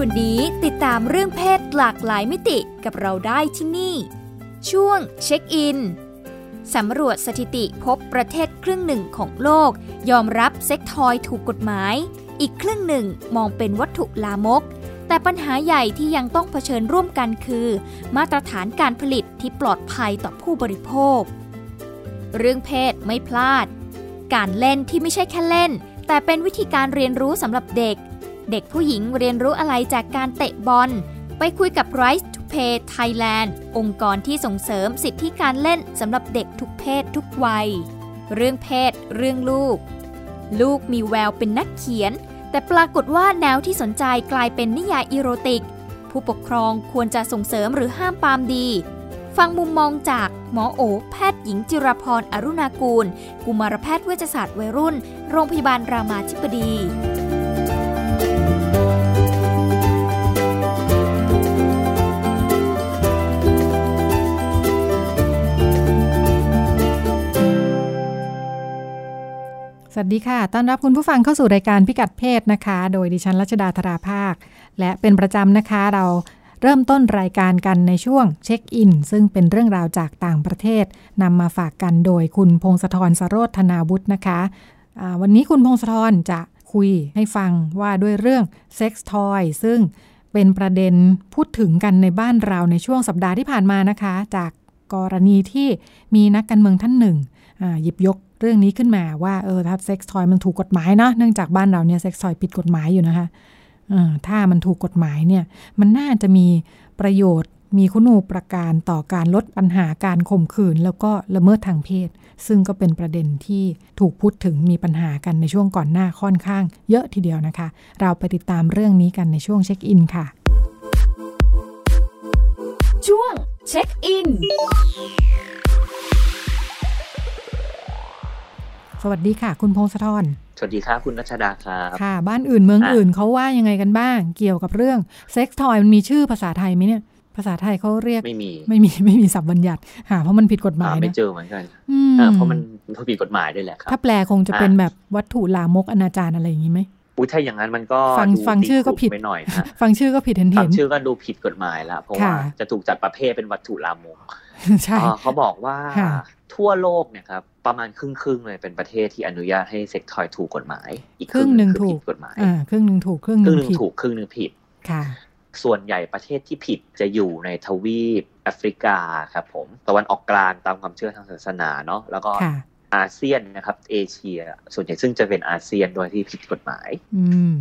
วันนี้ติดตามเรื่องเพศหลากหลายมิติกับเราได้ที่นี่ ช่วงเช็คอินสำรวจสถิติพบประเทศครึ่งหนึ่งของโลก ยอมรับเซ็กทอยถูกกฎหมาย อีกครึ่งหนึ่งมองเป็นวัตถุลามก แต่ปัญหาใหญ่ที่ยังต้องเผชิญร่วมกันคือ มาตรฐานการผลิตที่ปลอดภัยต่อผู้บริโภค เรื่องเพศไม่พลาด การเล่นที่ไม่ใช่แค่เล่น แต่เป็นวิธีการเรียนรู้สำหรับเด็ก เด็กผู้หญิงเรียนรู้อะไรจากการเตะบอล ไปคุยกับ Rise to Play Thailand องค์กรที่ส่งเสริมสิทธิการเล่นสำหรับเด็กทุกเพศทุกวัย เรื่องเพศ เรื่องลูก ลูกมีแววเป็นนักเขียน แต่ปรากฏว่าแนวที่สนใจกลายเป็นนิยายอีโรติก ผู้ปกครองควรจะส่งเสริมหรือห้ามปามดีฟังมุมมองจากหมอโอ แพทย์หญิงจิรพรอรุณากูล กุมารแพทย์เวชศาสตร์วัยรุ่น โรงพยาบาลรามาธิบดี สวัสดีค่ะ ต้อนรับคุณผู้ฟังเข้าสู่รายการพิกัดเพศนะคะ โดยดิฉันรัชดาธราภาค และเป็นประจำนะคะเราเริ่มต้นรายการกันในช่วงเช็คอิน ซึ่งเป็นเรื่องราวจากต่างประเทศนำมาฝากกันโดยคุณพงศธรสโรธนาบุตรนะคะวันนี้คุณพงศธรจะคุยให้ฟังว่าด้วยเรื่อง sex toy ซึ่งเป็นประเด็นพูดถึงกันในบ้านเราในช่วงสัปดาห์ที่ผ่านมานะคะ จากกรณีที่มีนักการเมืองท่านหนึ่งหยิบยก เรื่องนี้ขึ้นมาว่าเออถ้า sex toy มันถูกกฎหมายเนาะเนื่องจากบ้านเราเนี่ย sex toy ผิดกฎหมายอยู่นะคะถ้ามันถูกกฎหมายเนี่ยมันน่าจะมีประโยชน์มีคุณูปการต่อการลดปัญหาการข่มขืน แล้วก็ละเมิดทางเพศ ซึ่งก็เป็นประเด็นที่ถูกพูดถึงมีปัญหากันในช่วงก่อนหน้าค่อนข้าง เยอะทีเดียวนะคะ เราไปติดตามเรื่องนี้กันในช่วงเช็คอินค่ะ ช่วงเช็คอิน สวัสดีค่ะ คุณพงศธรสวัสดีครับคุณรัชดาครับค่ะ บ้านอื่นเมืองอื่นเขาว่ายังไงกันบ้าง เกี่ยวกับเรื่องเซ็กซ์ทอยมันมีชื่อภาษาไทยไหมเนี่ย ภาษาไทยเขาเรียกไม่มีไม่มีไม่มีสับบัญญัติหาเพราะมันผิดกฎหมายไม่เจอเหมือนกันเพราะมันผิดกฎหมายด้วยแหละครับถ้าแปลคงจะเป็นแบบวัตถุลามกอนาจารอะไรอย่างนี้ไหมอุ้ยถ้าอย่างนั้นมันก็ฟังฟังชื่อก็ผิดไปหน่อยนะฟังชื่อก็ผิดเห็นเห็นฟังชื่อก็ดูผิดกฎหมายแล้วเพราะว่าจะถูกจัดประเภทเป็นวัตถุลามกใช่เขาบอกว่า ทั่วโลกเนี่ยครับประมาณครึ่งครึ่งเลยเป็นประเทศที่อนุญาตให้ sex toy ถูกกฎหมาย อีกครึ่งหนึ่งถูกกฎหมายอ่าครึ่งหนึ่งถูกครึ่งหนึ่งถูกครึ่งหนึ่งผิดค่ะ ส่วนใหญ่ประเทศที่ผิดจะอยู่ในทวีปแอฟริกาครับผมตะวันออกกลางตามความเชื่อทางศาสนาเนาะแล้วก็อาเซียนนะครับ เอเชีย ส่วนใหญ่ซึ่งจะเป็นอาเซียนโดยที่ผิดกฎหมาย อืม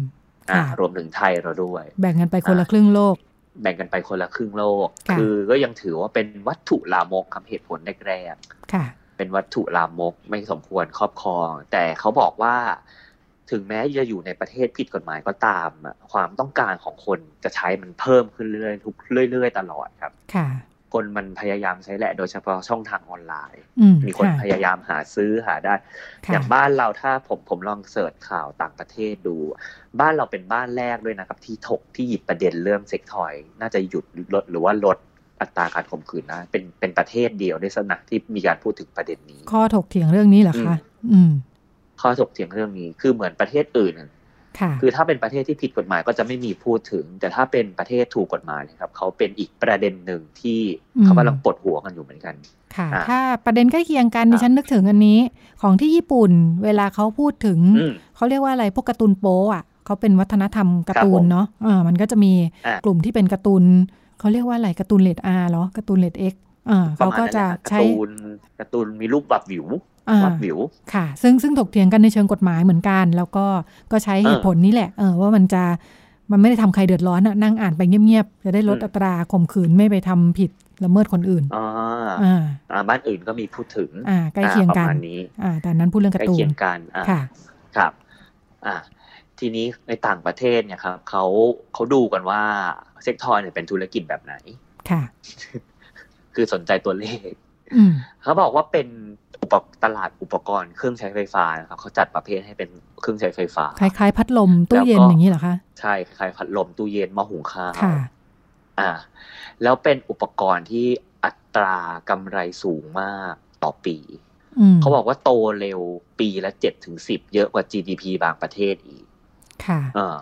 อ่ารวมถึงไทยเราด้วย แบ่งกันไปคนละครึ่งโลก แบ่งกันไปคนละครึ่งโลก คือก็ยังถือว่าเป็นวัตถุลามกคำเหตุผลแรกๆค่ะเป็นวัตถุลามกไม่สมควรครอบครอง แต่เขาบอกว่า ถึงแม้จะอยู่ในประเทศผิดกฎหมายก็ตาม ความต้องการของคนจะใช้มันเพิ่มขึ้นเรื่อยๆทุกเรื่อย ๆ ตลอดครับ ค่ะ คนมันพยายามใช้แหละ โดยเฉพาะช่องทางออนไลน์ มีคนพยายามหาซื้อหาได้ อย่างบ้านเราถ้าผมผมลองเสิร์ชข่าวต่างประเทศดู บ้านเราเป็นบ้านแรกด้วยนะครับ ที่ถกที่หยิบประเด็นเรื่องเซ็กทอย น่าจะหยุดลดหรือว่าลดอัตราการข่มขืนนะ เป็นเป็นประเทศเดียวในสนักที่มีการพูดถึงประเด็นนี้ ข้อถกเถียงเรื่องนี้เหรอคะ อืม ข้อถกเถียงเรื่องนี้คือเหมือนประเทศอื่น ค่ะคือถ้าเป็นประเทศที่ผิดกฎหมายก็จะไม่มีพูดถึง แต่ถ้าเป็นประเทศถูกกฎหมายนะครับเขาเป็นอีกประเด็นหนึ่งที่เขากำลังปวดหัวกันอยู่เหมือนกัน ค่ะ ถ้าประเด็นใกล้เคียงกันดิฉันนึกถึงอันนี้ ของที่ญี่ปุ่น เวลาเขาพูดถึง เขาเรียกว่าอะไรพวกการ์ตูนโป๊อะเขาเป็นวัฒนธรรมการ์ตูนเนาะอ่ามันก็จะมีกลุ่มที่เป็นการ์ตูนเขาเรียกว่าอะไรการ์ตูนเลดอาร์เหรอการ์ตูนเลดเอ็กอ่าเขาก็จะใช้การ์ตูนการ์ตูนมีรูปวับวิว วับวิวค่ะ ซึ่งซึ่งถกเถียงกันในเชิงกฎหมายเหมือนกัน แล้วก็ก็ใช้เหตุผลนี้แหละ เออว่ามันจะมันไม่ได้ทำใครเดือดร้อนอะนั่งอ่านไปเงียบๆ จะได้ลดอัตราข่มขืนไม่ไปทำผิดละเมิดคนอื่นอ่าบ้านอื่นก็มีพูดถึง อ่าใกล้เคียงกันนี้ อ่า แต่นั้นพูดเรื่องการ์ตูนใกล้เคียงกันค่ะ ครับ อ่า ทีนี้ในต่างประเทศเนี่ยครับเขาเขาดูกันว่าเซ็กทอยเนี่ยเป็นธุรกิจแบบไหน ค่ะ คือสนใจตัวเลขอืมเขาบอกว่าเป็นอุ ปตลาดอุปกรณ์เครื่องใช้ไฟฟ้านะครับเขาจัดประเภทให้เป็นเครื่องใช้ไฟฟ้า คล้ายๆ พัดลมตู้เย็นแล้วก็อย่างนี้เหรอคะใช่คล้ายๆพัดลมตู้เย็นหม้อหุงข้าวค่ะอ่า แล้วเป็นอุปกรณ์ที่อัตรากำไรสูงมากต่อปีอืมเขาบอกว่าโตเร็วปีละเจ็ดถึงสิบเยอะกว่า GDP บางประเทศอีก ค่ะเออ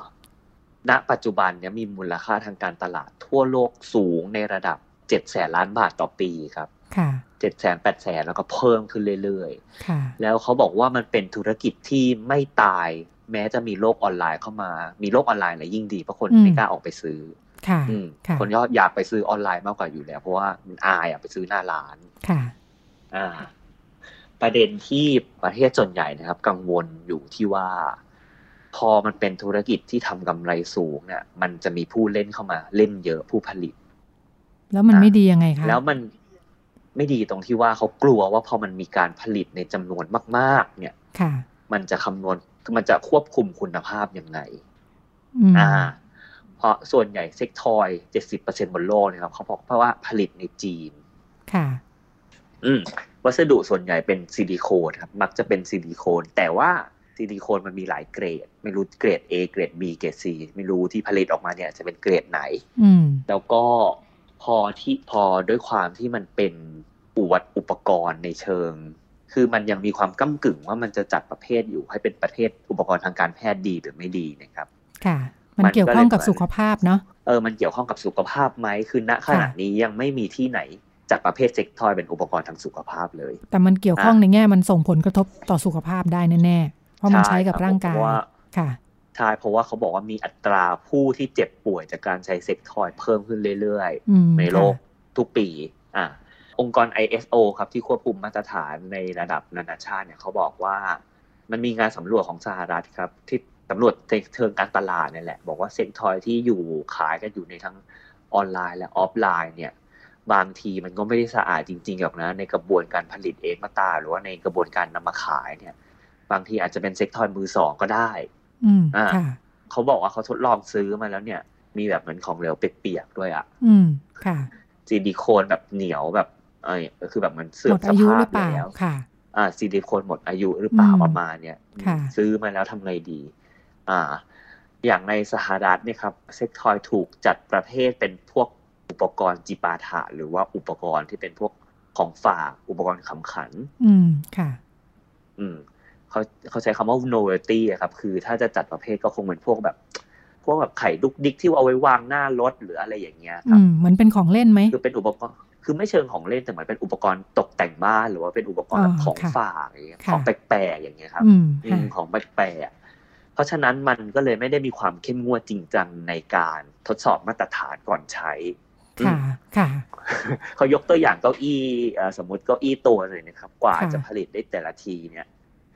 ณปัจจุบันเนี่ยมีมูลค่าทางการตลาดทั่วโลกสูงในระดับเจ็ดแสนล้านบาทต่อปีครับ ค่ะ เจ็ดแสนแปดแสนแล้วก็เพิ่มขึ้นเรื่อยค่ะๆแล้วเขาบอกว่ามันเป็นธุรกิจที่ไม่ตาย แม้จะมีโลกออนไลน์เข้ามา มีโลกออนไลน์นะยิ่งดีเพราะคนอืมไม่กล้าออกไปซื้อค่ะอืมค่ะคนก็อยากไปซื้อออนไลน์มากกว่าอยู่แล้ว เพราะว่ามันอายอะไปซื้อหน้าร้านค่ะอ่า ประเด็นที่ประเทศส่วนใหญ่นะครับ กังวลอยู่ที่ว่า พอมันเป็นธุรกิจที่ทำกำไรสูงเนี่ยมันจะมีผู้เล่นเข้ามาเล่นเยอะผู้ผลิต แล้วมันอะไม่ดียังไงคะแล้วมัน ไม่ดีตรงที่ว่าเขากลัวว่าพอมันมีการผลิตในจำนวนมาก ๆ เนี่ยค่ะมันจะคำนวณมันจะควบคุมคุณภาพยังไงอืมอ่า เพราะส่วนใหญ่เซ็กทอยเจ็ดสิบเปอร์เซ็นบนโลกเนี่ยครับเขาบอกเพราะว่าผลิตในจีน ค่ะ อืมวัสดุส่วนใหญ่เป็นซิลิโคนครับ มักจะเป็นซิลิโคน แต่ว่าซิลิโคนมันมีหลายเกรด ไม่รู้เกรด A เกรด B เกรด C ไม่รู้ที่ผลิตออกมาเนี่ยจะเป็นเกรดไหน อืมแล้วก็ พอที่พอด้วยความที่มันเป็นอุวัตอุปกรณ์ในเชิง คือมันยังมีความก้ากึ่งว่ามันจะจัดประเภทอยู่ให้เป็นประเภทอุปกรณ์ทางการแพทย์ดีหรือไม่ดีนะครับ ค่ะ มันมันก็เกี่ยวข้องกับเลยสุขภาพเนาะเออมันเกี่ยวข้องกับสุขภาพไหมคือณขณะนี้ยังไม่มีที่ไหนจัดประเภทเซ็กทอยเป็นอุปกรณ์ทางสุขภาพเลย แต่มันเกี่ยวข้องในแง่มันส่งผลกระทบต่อสุขภาพได้แน่ๆเพราะมันใช่ใช้กับครับร่างกายเพราะว่าค่ะ ใช่เพราะว่าเขาบอกว่ามีอัตราผู้ที่เจ็บป่วยจากการใช้เซ็กทอยเพิ่มขึ้นเรื่อยอืมๆในโลกค่ะทุกปีอะองค์กร ISO ครับที่ควบคุมมาตรฐานในระดับนานาชาติเนี่ยเขาบอกว่ามันมีงานสำรวจของสหรัฐครับ ที่สำรวจในเชิงการตลาดเนี่ยแหละ บอกว่า sex toy ที่อยู่ขายกันอยู่ในทั้งออนไลน์และออฟไลน์เนี่ยบางทีมันก็ไม่ได้สะอาดจริงๆหรอกนะ ในกระบวนการผลิตเองก็ตามหรือว่าในกระบวนการนำมาขายเนี่ย บางทีอาจจะเป็น sex toy มือสองก็ได้ อืมอ่าค่ะเขาบอกว่าเขาทดลองซื้อมาแล้วเนี่ย มีแบบเหมือนของเหลวเปียกๆด้วยอะอืมค่ะซิลิโคนแบบเหนียวแบบเออคือแบบมันเสื่อมมดอายุหรือเปล่าค่ะ อ่าซิลิโคนหมดอายุหรือเปล่าอืมประมาณเนี่ยค่ะซื้อมาแล้วทำไงดี อ่า อย่างในสหรัฐเนี่ยครับเซ็กทอยถูกจัดประเภทเป็นพวกอุปกรณ์จิปาถะหรือว่าอุปกรณ์ที่เป็นพวกของฝากอุปกรณ์ขำขัน อืมค่ะ อืม เขาเขาใช้คำว่า novelty อะครับ คือถ้าจะจัดประเภทก็คงเป็นพวกแบบ พวกแบบไข่ดุกดิกที่เอาไว้วางหน้ารถหรืออะไรอย่างเงี้ยคอืรับมเหมือนเป็นของเล่นไหมคือเป็นอุปกรณ์คือไม่เชิงของเล่นแต่เหมือนเป็นอุปกรณ์ตกแต่งบ้านหรือว่าเป็นอุปกรณ์แบบอ๋อของค่ะฝากอย่างเงี้ยค่ะของแปลกๆอย่างเงี้ยครับอืมอืค่ะมของแปลกๆเพราะฉะนั้นมันก็เลยไม่ได้มีความเข้มงวดจริงจังในการทดสอบมาตรฐานก่อนใช้ค่ะค่ะเขายกตัวอย่างเก้าอี้เอ่อสมมติเก้าอี้ตัวหนึ่งนะครับ กว่าค่ะจะผลิตได้แต่ละทีเนี่ย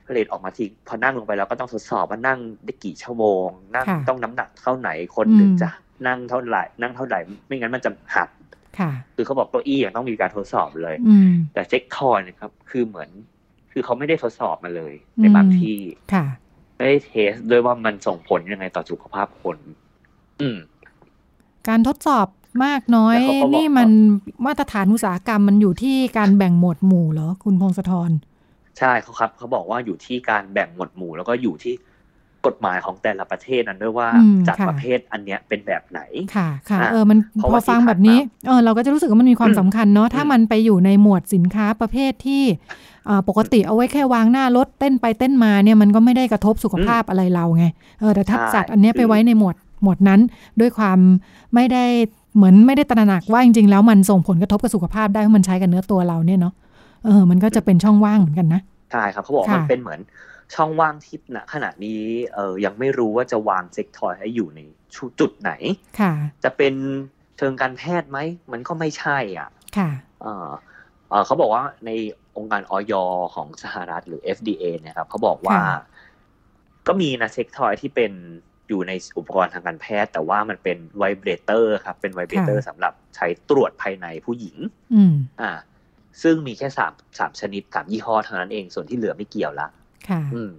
ผลิตออกมาทีพอนั่งลงไปแล้วก็ต้องทดสอบว่านั่งได้กี่ชั่วโมง นั่งค่ะต้องน้ำหนักเท่าไหนคนหนึ่งอืมจะนั่งเท่าไหร่ นั่งเท่าไหร่ไม่งั้นมันจะหักค่ะคือเขาบอกเก้าอี้ยังต้องมีการทดสอบเลยอืมแต่เซ็กทอยเนะครับ คือเหมือน คือเขาไม่ได้ทดสอบมาเลยอืมในบางที่ค่ะไม่ได้เทสด้วยว่ามันส่งผลยังไงต่อสุขภาพคน อืม การทดสอบมากน้อยแล้วเขาก็บอกนี่มันมาตรฐานอุตสาหกรรมมันอยู่ที่การแบ่งหมวดหมู่เหรอ คุณพงศธร ใช่เขาครับเขาบอกว่าอยู่ที่การแบ่งหมวดหมู่ แล้วก็อยู่ที่กฎหมายของแต่ละประเทศนั้นด้วยว่าอืมจัดค่ะประเภทอันเนี้ยเป็นแบบไหนค่ะค่ะอะเออมันเพราะพอว่าที่ฟังแบบนี้ผ่านมาเออเราก็จะรู้สึกว่ามันมีความอืมสำคัญเนาะถ้าอืมมันไปอยู่ในหมวดสินค้าประเภทที่อ่าปกติเอาไว้แค่วางหน้ารถเต้นไปเต้นมาเนี่ยมันก็ไม่ได้กระทบสุขภาพอะไรเราไงเออแต่ถ้าใช่จัดอันเนี้ยคือไปไว้ในหมวดหมวดนั้น ด้วยความไม่ได้เหมือนไม่ได้ตระหนักว่าจริงๆแล้วมันส่งผลกระทบกับสุขภาพได้เพราะมันใช้กับเนื้อตัวเราเนี่ยเนาะ เออ มันก็จะเป็นช่องว่างเหมือนกันนะ ใช่ครับเขาบอกค่ะมันเป็นเหมือนช่องว่างที่ณขณะนี้เออยังไม่รู้ว่าจะวาง sex toy ให้อยู่ในชุจุดไหน ค่ะ จะเป็นเชิงการแพทย์ไหม มันก็ไม่ใช่อะ ค่ะเออเออเขาบอกว่าในองค์การอย.ของสหรัฐหรือ FDA เนี่ยครับเขาบอกว่าค่ะก็มีนะ sex toy ที่เป็นอยู่ในอุปกรณ์ทางการแพทย์ แต่ว่ามันเป็น vibrator ครับ เป็น vibrator สำหรับใช้ตรวจภายในผู้หญิง อืม อ่า ซึ่งมีแค่สามสามชนิดสามยี่ห้อเท่านั้นเองส่วนที่เหลือไม่เกี่ยวละค่ะ อืม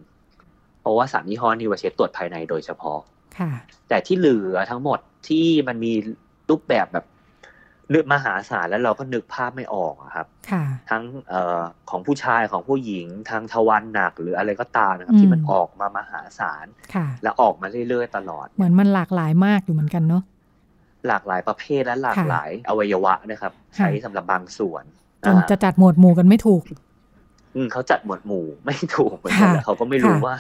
เพราะว่าสามยี่ห้อนี้ไว้ใช้ตรวจภายในโดยเฉพาะ ค่ะ แต่ที่เหลือทั้งหมดที่มันมีรูปแบบแบบนึกมหาศาลแล้วเราก็นึกภาพไม่ออกครับ ค่ะ ทั้งเอ่อของผู้ชายของผู้หญิงทางทวารหนักหรืออะไรก็ตามนะครับ ที่มันออกมามหาศาลค่ะแล้วออกมาเรื่อยๆตลอด เหมือนมันหลากหลายมากอยู่เหมือนกันเนาะหลากหลายประเภทและหลากค่ะหลายอวัยวะนะครับค่ะใช้สำหรับบางส่วน จนอ่าจะจัดหมวดหมู่กันไม่ถูก อืมเขาจัดหมวดหมู่ไม่ถูกเหมือนกันค่ะแล้วเขาก็ไม่รู้ค่ะว่า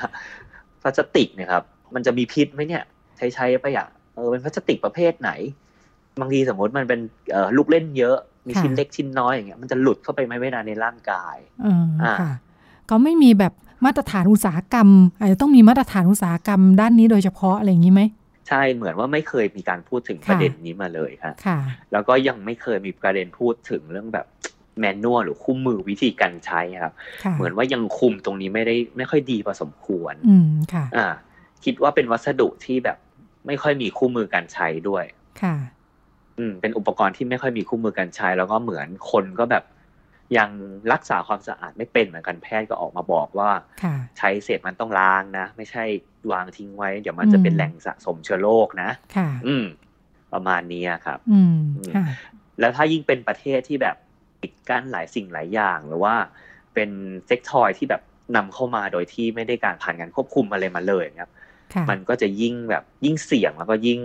พลาสติกเนะครับ มันจะมีพิษไหมเนี่ย ใช้ใช้ไปอะเออเป็นพลาสติกประเภทไหน บางทีสมมติมันเป็นเอ่อลูกเล่นเยอะ มีชิ้นเล็กชิ้นน้อยอย่างเงี้ยมันจะหลุดเข้าไปไหมไม่นานในร่างกายอ่าอ่าค่ะเขาไม่มีแบบมาตรฐานอุตสาหกรรมอาจจะต้องมีมาตรฐานอุตสาหกรรมด้านนี้โดยเฉพาะอะไรอย่างนี้ไหมใช่เหมือนว่าไม่เคยมีการพูดถึงค่ะประเด็นนี้มาเลยครับค่ะ แล้วก็ยังไม่เคยมีประเด็นพูดถึงเรื่องแบบ แมนนวลหรือคู่มือวิธีการใช้ครับค่ะเหมือนว่ายังคุมตรงนี้ไม่ได้ไม่ค่อยดีพอสมควร อืมค่ะ อ่า คิดว่าเป็นวัสดุที่แบบไม่ค่อยมีคู่มือการใช้ด้วย ค่ะ อืม เป็นอุปกรณ์ที่ไม่ค่อยมีคู่มือการใช้ แล้วก็เหมือนคนก็แบบ ยังรักษาความสะอาดไม่เป็นเหมือนกันแพทย์ก็ออกมาบอกว่าค่ะใช้เสร็จมันต้องล้างนะ ไม่ใช่วางทิ้งไว้ เดี๋ยวมันจะเป็นอืมแหล่งสะสมเชื้อโรคนะค่ะ อืม ประมาณนี้ครับ อืมค่ะแล้วถ้ายิ่งเป็นประเทศที่แบบ ปิดกั้นหลายสิ่งหลายอย่าง หรือว่าเป็นเซ็กทอยที่แบบนำเข้ามาโดยที่ไม่ได้การผ่านการควบคุมอะไรมาเลยครับค่ะมันก็จะยิ่งแบบยิ่งเสี่ยงแล้วก็ยิ่ง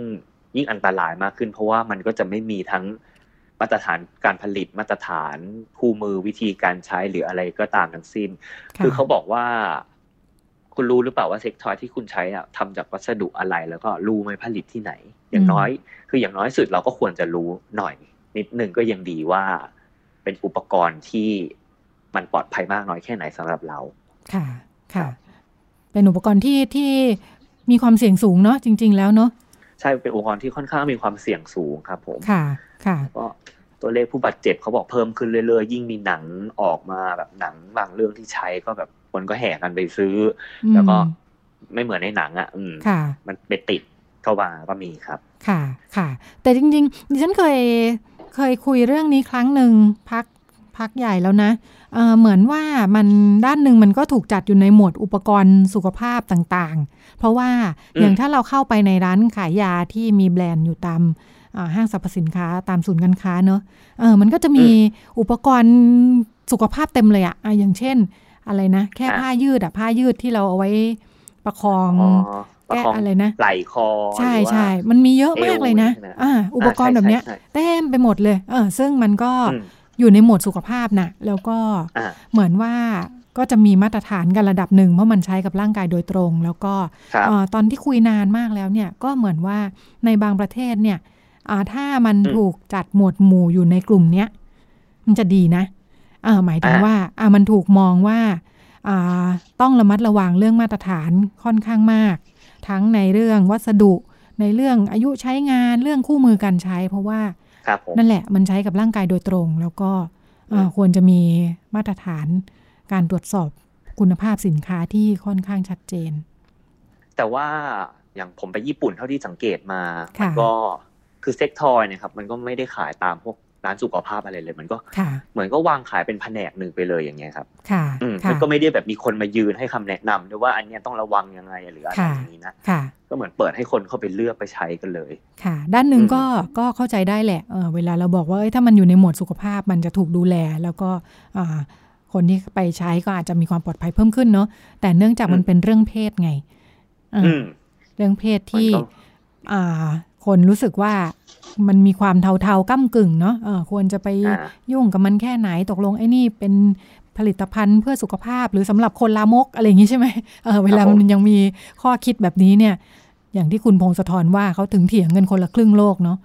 ยิ่งอันตรายมากขึ้น เพราะว่ามันก็จะไม่มีทั้งมาตรฐานการผลิตมาตรฐานคู่มือวิธีการใช้หรืออะไรก็ตามทั้งสิ้น คือเขาบอกว่า คุณรู้หรือเปล่าว่าเซ็กทอยที่คุณใช้อะทำจากวัสดุอะไรแล้วก็รู้ไหมผลิตที่ไหน อย่างน้อย คืออย่างน้อยสุดเราก็ควรจะรู้หน่อย นิดนึงก็ยังดีว่า เป็นอุปกรณ์ที่มันปลอดภัยมากน้อยแค่ไหนสำหรับเรา ค่ะ ค่ะ เป็นอุปกรณ์ที่ที่มีความเสี่ยงสูงเนาะจริง ๆ แล้วเนาะ ใช่ เป็นอุปกรณ์ที่ค่อนข้างมีความเสี่ยงสูงครับผม ค่ะ ค่ะก็ตัวเลขผู้บาดเจ็บเขาบอกเพิ่มขึ้นเรื่อยๆ ยิ่งมีหนังออกมาแบบหนังบางเรื่องที่ใช้ก็แบบคนก็แห่กันไปซื้ออมแล้วก็ไม่เหมือนในหนังอะ อืมค่ะมันไปติดเข้ามาก็มีครับ ค่ะ ค่ะ แต่จริงๆดิฉันเคย เคยคุยเรื่องนี้ครั้งหนึ่งพักพักใหญ่แล้วนะเอ่อเหมือนว่ามันด้านหนึ่งมันก็ถูกจัดอยู่ในหมวดอุปกรณ์สุขภาพต่างๆ เพราะว่าอืมอย่างถ้าเราเข้าไปในร้านขายยาที่มีแบรนด์อยู่ตามอ่าห้างสรรพสินค้าตามศูนย์การค้าเนอะเออมันก็จะมีอุปกรณ์สุขภาพเต็มเลยอะอะอย่างเช่น อะไรนะ แค่ผ้ายืดอะผ้ายืดที่เราเอาไว้ประคองอ๋อ ประแก้คองอะไรนะไหล่คอ ใช่หรือว่าใช่มันมีเยอะมากเลยนะเอวใช่ไหมอ่าอุปกรณ์แบบเนี้ยใช่ใช่ใช่เต็มไปหมดเลย เออ ซึ่งมันก็อืมอยู่ในหมวดสุขภาพนะแล้วก็อ่าเหมือนว่าก็จะมีมาตรฐานกันระดับหนึ่งเพราะมันใช้กับร่างกายโดยตรง แล้วก็ครับเอ่อตอนที่คุยนานมากแล้วเนี่ยก็เหมือนว่าในบางประเทศเนี่ยอ่าถ้ามันอืมถูกจัดหมวดหมู่อยู่ในกลุ่มเนี้ยมันจะดีนะอ่าหมายถึงอ่าว่าอ่ามันถูกมองว่าอ่าต้องระมัดระวังเรื่องมาตรฐานค่อนข้างมาก ทั้งในเรื่องวัสดุ ในเรื่องอายุใช้งานเรื่องคู่มือการใช้ เพราะว่าครับผมนั่นแหละมันใช้กับร่างกายโดยตรง แล้วก็เอ่ออืมควรจะมีมาตรฐานการตรวจสอบคุณภาพสินค้าที่ค่อนข้างชัดเจน แต่ว่าอย่างผมไปญี่ปุ่นเท่าที่สังเกตมาค่ะมัก็คือเซ็กทอยเนี่ยครับ มันก็ไม่ได้ขายตามพวก ร้านสุขภาพอะไรเลย มันก็ค่ะเหมือนก็วางขายเป็นแผนกหนึ่งไปเลยอย่างเงี้ยครับ ค่ะอืมค่ะมันก็ไม่ได้แบบมีคนมายืนให้คำแนะนำด้วยว่าอันเนี้ยต้องระวังยังไงหรืออะไรค่ะอย่างนี้นะค่ะก็เหมือนเปิดให้คนเข้าไปเลือกไปใช้กันเลย ค่ะ ด้านหนึ่งอืมก็ก็เข้าใจได้แหละเออเวลาเราบอกว่าเอ้ยถ้ามันอยู่ในหมวดสุขภาพมันจะถูกดูแลแล้วก็อ่าคนที่ไปใช้ก็อาจจะมีความปลอดภัยเพิ่มขึ้นเนาะแต่เนื่องจากมันเป็นเรื่องเพศไงอ่าอืมเรื่องเพศที่มันก็อ่า คนรู้สึกว่ามันมีความเทาๆก้ากึ่งเนาะเออควรจะไปอ่ายุ่งกับมันแค่ไหนตกลงไอ้นี่เป็นผลิตภัณฑ์เพื่อสุขภาพหรือสำหรับคนลามกอะไรอย่างนี้ใช่ไหมเออเวลาครับผมมันยังมีข้อคิดแบบนี้เนี่ย อย่างที่คุณพงศธรว่าเขาถึงเถียงกันคนละครึ่งโลกเนาะ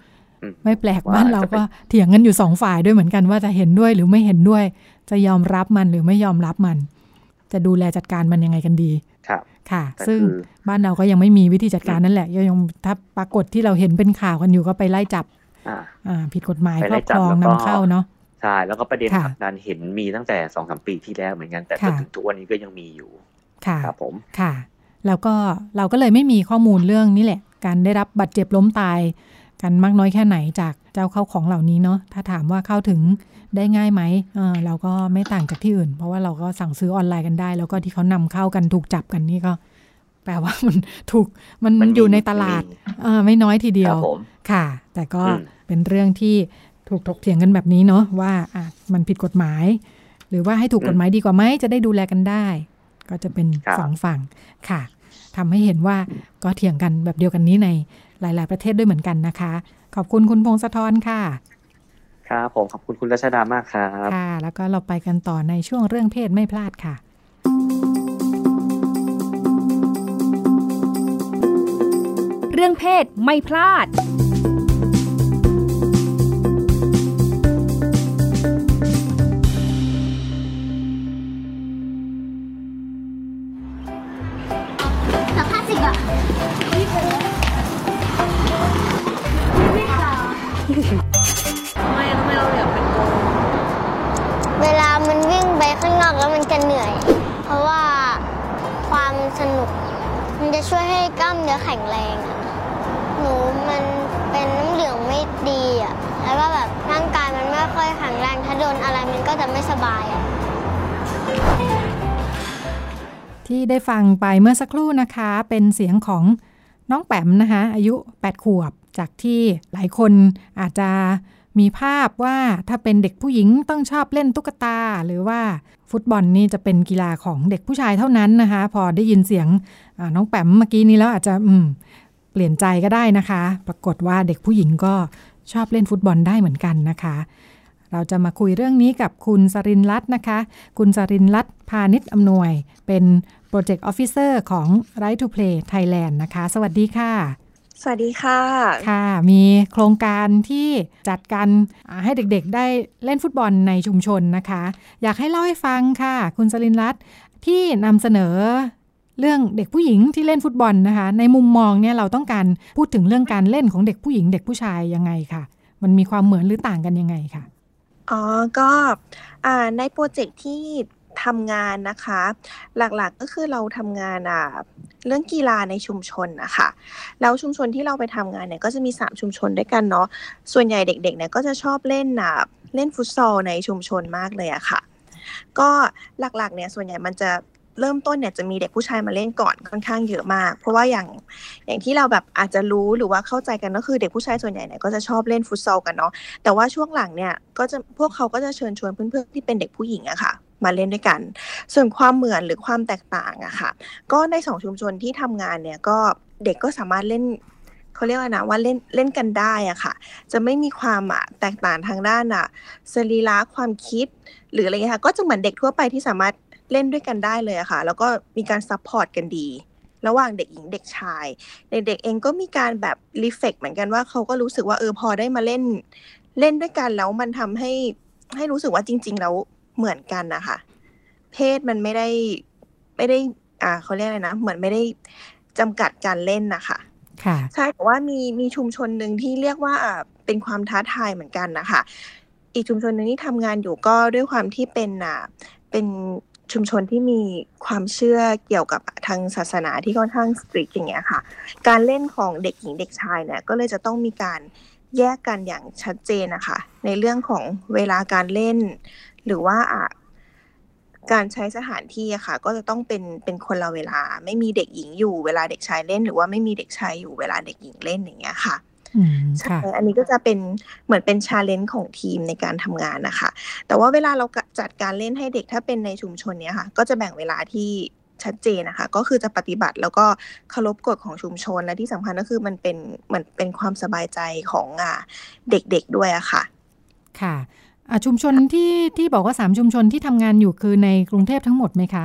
อืมไม่แปลกว่าบ้านเราจะเป็นก็เถียงกันอยู่สองฝ่ายด้วยเหมือนกันว่าจะเห็นด้วยหรือไม่เห็นด้วย จะยอมรับมันหรือไม่ยอมรับมัน จะดูแลจัดการมันยังไงกันดี ครับค่ะแต่ซึ่งคือบ้านเราก็ยังไม่มีวิธีจัดการนั่นแหละยังยังถ้าปรากฏที่เราเห็นเป็นข่าวกันอยู่ก็ไปไล่จับอ่าอ่าผิดกฎหมายไปครไล่อบจัคบรองแล้วนำก็เข้าเนาะใช่แล้วก็ประเด็นค่ะผลักดันเห็นมีตั้งแต่สองสามปีที่แล้วเหมือนกันแต่จนค่ะถึงทุกวันนี้ก็ยังมีอยู่ค่ะครับผมค่ะ แล้วก็เราก็เลยไม่มีข้อมูลเรื่องนี้แหละ การได้รับบาดเจ็บล้มตาย กันมากน้อยแค่ไหนจากเจ้าเข้าของเหล่านี้เนาะถ้าถามว่าเข้าถึงได้ง่ายไหมเออเราก็ไม่ต่างจากที่อื่น เพราะว่าเราก็สั่งซื้อออนไลน์กันได้ แล้วก็ที่เขานำเข้ากันถูกจับกันนี่ก็ แปลว่ามันถูกมันมันมีอยู่ในตลาดมีเออไม่น้อยทีเดีคยรัวบผมค่ะ แต่ก็อืมเป็นเรื่องที่ถูกถกเถียงกันแบบนี้เนาะว่าอะมันผิดกฎหมาย หรือว่าให้ถูกกฎหมายดีกว่าไหมจะได้ดูแลกันได้ ก็จะเป็นสองฝั่งค่ะทำให้เห็นว่าก็เถียงกันแบบเดียวกันนี้ใน หลาย ๆ ประเทศด้วยเหมือนกันนะคะ ขอบคุณคุณพงศธรค่ะ ครับผมขอบคุณคุณรัชดามากครับค่ะ แล้วก็เราไปกันต่อในช่วงเรื่องเพศไม่พลาดค่ะเรื่องเพศไม่พลาด ทำไมทำไมเราอยากเป็นโกเวลามันวิ่งไปข้างนอกแล้วมันจะเหนื่อย เพราะว่าความสนุก มันจะช่วยให้กล้ามเนื้อแข็งแรงอะหนูมันเป็นน้ำเหลืองไม่ดีอะ แล้วก็แบบร่างกายมันไม่ค่อยแข็งแรง ถ้าโดนอะไรมันก็จะไม่สบายอะ ที่ได้ฟังไปเมื่อสักครู่นะคะ เป็นเสียงของน้องแปมนะคะ อายุ 8 ขวบ จากที่หลายคนอาจจะมีภาพว่าถ้าเป็นเด็กผู้หญิงต้องชอบเล่นตุ๊กตา หรือว่าฟุตบอลนี่จะเป็นกีฬาของเด็กผู้ชายเท่านั้นนะคะ พอได้ยินเสียงน้องแปมเมื่อกี้นี้แล้วอาจจะเปลี่ยนใจก็ได้นะคะ ปรากฏว่าเด็กผู้หญิงก็ชอบเล่นฟุตบอลได้เหมือนกันนะคะ เราจะมาคุยเรื่องนี้กับคุณสรินรัตน์นะคะ คุณสรินรัตน์พาณิชย์อำนวย เป็น project officer ของ Right to Play Thailand นะคะ สวัสดีค่ะ สวัสดีค่ะ ค่ะ มีโครงการที่จัดการให้เด็กๆ ได้เล่นฟุตบอลในชุมชนนะคะ อยากให้เล่าให้ฟังค่ะ คุณสรินรัตน์ที่นำเสนอเรื่องเด็กผู้หญิงที่เล่นฟุตบอลนะคะ ในมุมมองเนี่ยเราต้องการพูดถึงเรื่องการเล่นของเด็กผู้หญิง เด็กผู้ชายยังไงค่ะ มันมีความเหมือนหรือต่างกันยังไงค่ะอ๋อ ก็ในโปรเจกต์ที่ ทำงานนะคะ หลักๆก็คือเราทำงานอะเรื่องกีฬาในชุมชนนะคะแล้วชุมชนที่เราไปทำงานเนี่ยก็จะมี 3 ชุมชนด้วยกันเนาะส่วนใหญ่เด็กๆเนี่ยก็จะชอบเล่นอะเล่นฟุตซอลในชุมชนมากเลยอะค่ะ ก็หลักๆเนี่ยส่วนใหญ่มันจะเริ่มต้นเนี่ยจะมีเด็กผู้ชายมาเล่นก่อนค่อนข้างเยอะมาก เพราะว่าอย่างอย่างที่เราแบบอาจจะรู้หรือว่าเข้าใจกันก็คือเด็กผู้ชายส่วนใหญ่เนี่ยก็จะชอบเล่นฟุตซอลกันเนาะแต่ว่าช่วงหลังเนี่ยก็จะพวกเขาก็จะเชิญชวนเพื่อนๆที่เป็นเด็กผู้หญิงอะค่ะ มาเล่นด้วยกัน ส่วนความเหมือนหรือความแตกต่างอะค่ะ ก็ในสองชุมชนที่ทำงานเนี่ยก็เด็กก็สามารถเล่นเขาเรียกว่านะว่าเล่นเล่นกันได้อะค่ะ จะไม่มีความอะแตกต่างทางด้านอะสรีระความคิด หรืออะไรเงี้ยค่ะ ก็จะเหมือนเด็กทั่วไปที่สามารถเล่นด้วยกันได้เลยอะค่ะ แล้วก็มีการ support กันดี ระหว่างเด็กหญิงเด็กชายในเด็กเองก็มีการแบบรีเฟกเหมือนกันว่าเขาก็รู้สึกว่าเออพอได้มาเล่น เล่นด้วยกันแล้วมันทำให้ให้รู้สึกว่าจริง ๆ แล้ว เหมือนกันนะคะเพศมันไม่ได้ไม่ได้ อ่าเขาเรียกอะไรนะเหมือนไม่ได้จำกัดการเล่นนะคะค่ะใช่แต่ว่ามีมีชุมชนหนึ่งที่เรียกว่าอ่าเป็นความท้าทายเหมือนกันนะคะอีกชุมชนหนึ่งที่ทำงานอยู่ก็ด้วยความที่เป็นอ่าเป็นชุมชนที่มีความเชื่อเกี่ยวกับทางศาสนาที่ค่อนข้าง strict อย่างเงี้ยค่ะ การเล่นของเด็กหญิงเด็กชายเนี่ยก็เลยจะต้องมีการแยกกันอย่างชัดเจนนะคะ ในเรื่องของเวลาการเล่น หรือว่าการใช้สถานที่อะค่ะ ก็จะต้องเป็นเป็นคนละเวลา ไม่มีเด็กหญิงอยู่เวลาเด็กชายเล่น หรือว่าไม่มีเด็กชายอยู่เวลาเด็กหญิงเล่นอย่างเงี้ยค่ะใช่อันนี้ก็จะเป็นเหมือนเป็น challenge ของทีมในการทำงานนะคะ แต่ว่าเวลาเราจัดการเล่นให้เด็กถ้าเป็นในชุมชนเนี้ยค่ะ ก็จะแบ่งเวลาที่ชัดเจนนะคะ ก็คือจะปฏิบัติแล้วก็เคารพกฎของชุมชนและที่สำคัญก็คือมันเป็นเหมือนเป็นความสบายใจของอ่าเด็กๆด้วยอะค่ะ ค่ะ ชุมชนที่ที่บอกว่าสามชุมชนที่ทำงานอยู่คือในกรุงเทพทั้งหมดไหมคะ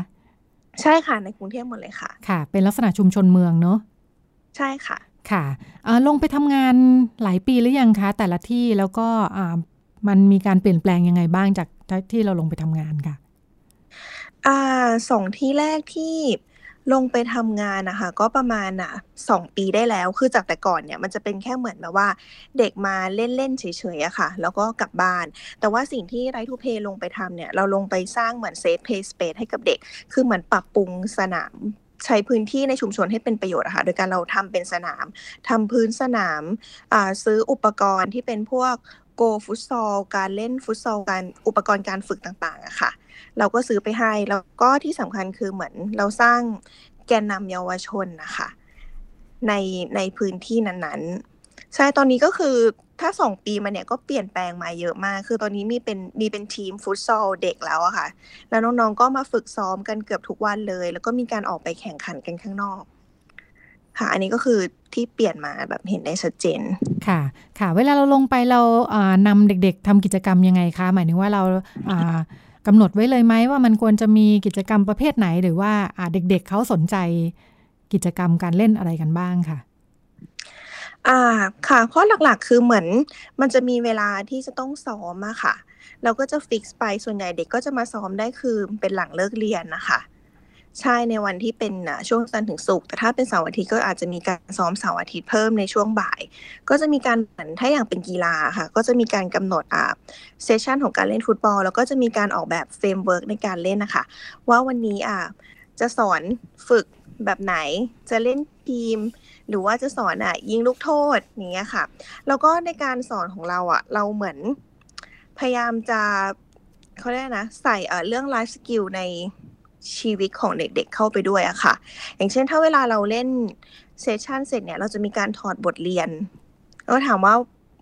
ใช่ค่ะในกรุงเทพหมดเลยค่ะ ค่ะ เป็นลักษณะชุมชนเมืองเนาะใช่ค่ะ ค่ะลงไปทำงานหลายปีหรือยังคะ แต่ละที่แล้วก็มันมีการเปลี่ยนแปลงยังไงบ้างจากที่เราลงไปทำงานค่ะอ่าสองที่แรกที่ ลงไปทำงานนะคะ ก็ประมาณอะสองปีได้แล้วคือจากแต่ก่อนเนี่ยมันจะเป็นแค่เหมือนแบบว่า เด็กมาเล่นๆเฉยๆอะค่ะ แล้วก็กลับบ้าน แต่ว่าสิ่งที่ไรทูเพย์ลงไปทำเนี่ย เราลงไปสร้างเหมือนเซฟเพย์สเปซให้กับเด็ก คือเหมือนปรับปรุงสนามใช้พื้นที่ในชุมชนให้เป็นประโยชน์อะค่ะ โดยการเราทำเป็นสนามทำพื้นสนามซื้ออุปกรณ์ที่เป็นพวกโกฟุตซอล การเล่นฟุตซอล การอุปกรณ์การฝึกต่างๆอะค่ะ เราก็ซื้อไปให้ แล้วก็ที่สำคัญคือเหมือนเราสร้างแกนนำเยาวชนนะคะในในพื้นที่นั้นๆ ใช่ตอนนี้ก็คือถ้าสองปีมาเนี่ยก็เปลี่ยนแปลงมาเยอะมาก คือตอนนี้มีเป็นมีเป็นทีมฟุตซอลเด็กแล้วอะค่ะ แล้วน้องๆก็มาฝึกซ้อมกันเกือบทุกวันเลย แล้วก็มีการออกไปแข่งขันกันข้างนอก ค่ะ อันนี้ก็คือที่เปลี่ยนมาแบบเห็นได้ชัดเจน ค่ะ ค่ะ เวลาเราลงไปเรานำเด็ก ๆทำกิจกรรมยังไงคะ หมายถึงว่าเรา กำหนดไว้เลยไหมว่ามันควรจะมีกิจกรรมประเภทไหน หรือว่าเด็กๆเเขาสนใจกิจกรรมการเล่นอะไรกันบ้างค่ะอ่าค่ะ เพราะหลักๆ คือเหมือนมันจะมีเวลาที่จะต้องซ้อมอะค่ะ เราก็จะฟิกซ์ไปส่วนใหญ่เด็กก็จะมาซ้อมได้คือเป็นหลังเลิกเรียนนะคะ ใช่ในวันที่เป็นช่วงจันทร์ถึงศุกร์แต่ถ้าเป็นเสาร์อาทิตย์ก็อาจจะมีการซ้อมเสาร์อาทิตย์เพิ่มในช่วงบ่าย ก็จะมีการเหมือนถ้าอย่างเป็นกีฬาค่ะ ก็จะมีการกำหนดอ่า session ของการเล่นฟุตบอล แล้วก็จะมีการออกแบบ framework ในการเล่นนะคะ ว่าวันนี้อ่าจะสอนฝึกแบบไหนจะเล่นทีม หรือว่าจะสอนอะยิงลูกโทษอย่างเงี้ยค่ะ แล้วก็ในการสอนของเราอะ เราเหมือนพยายามจะเขาเรียกนะ ใส่เรื่อง life skill ใน ชีวิตของเด็กๆเข้าไปด้วยอะค่ะ อย่างเช่นถ้าเวลาเราเล่น session เสร็จเนี่ยเราจะมีการถอดบทเรียนก็ถามว่า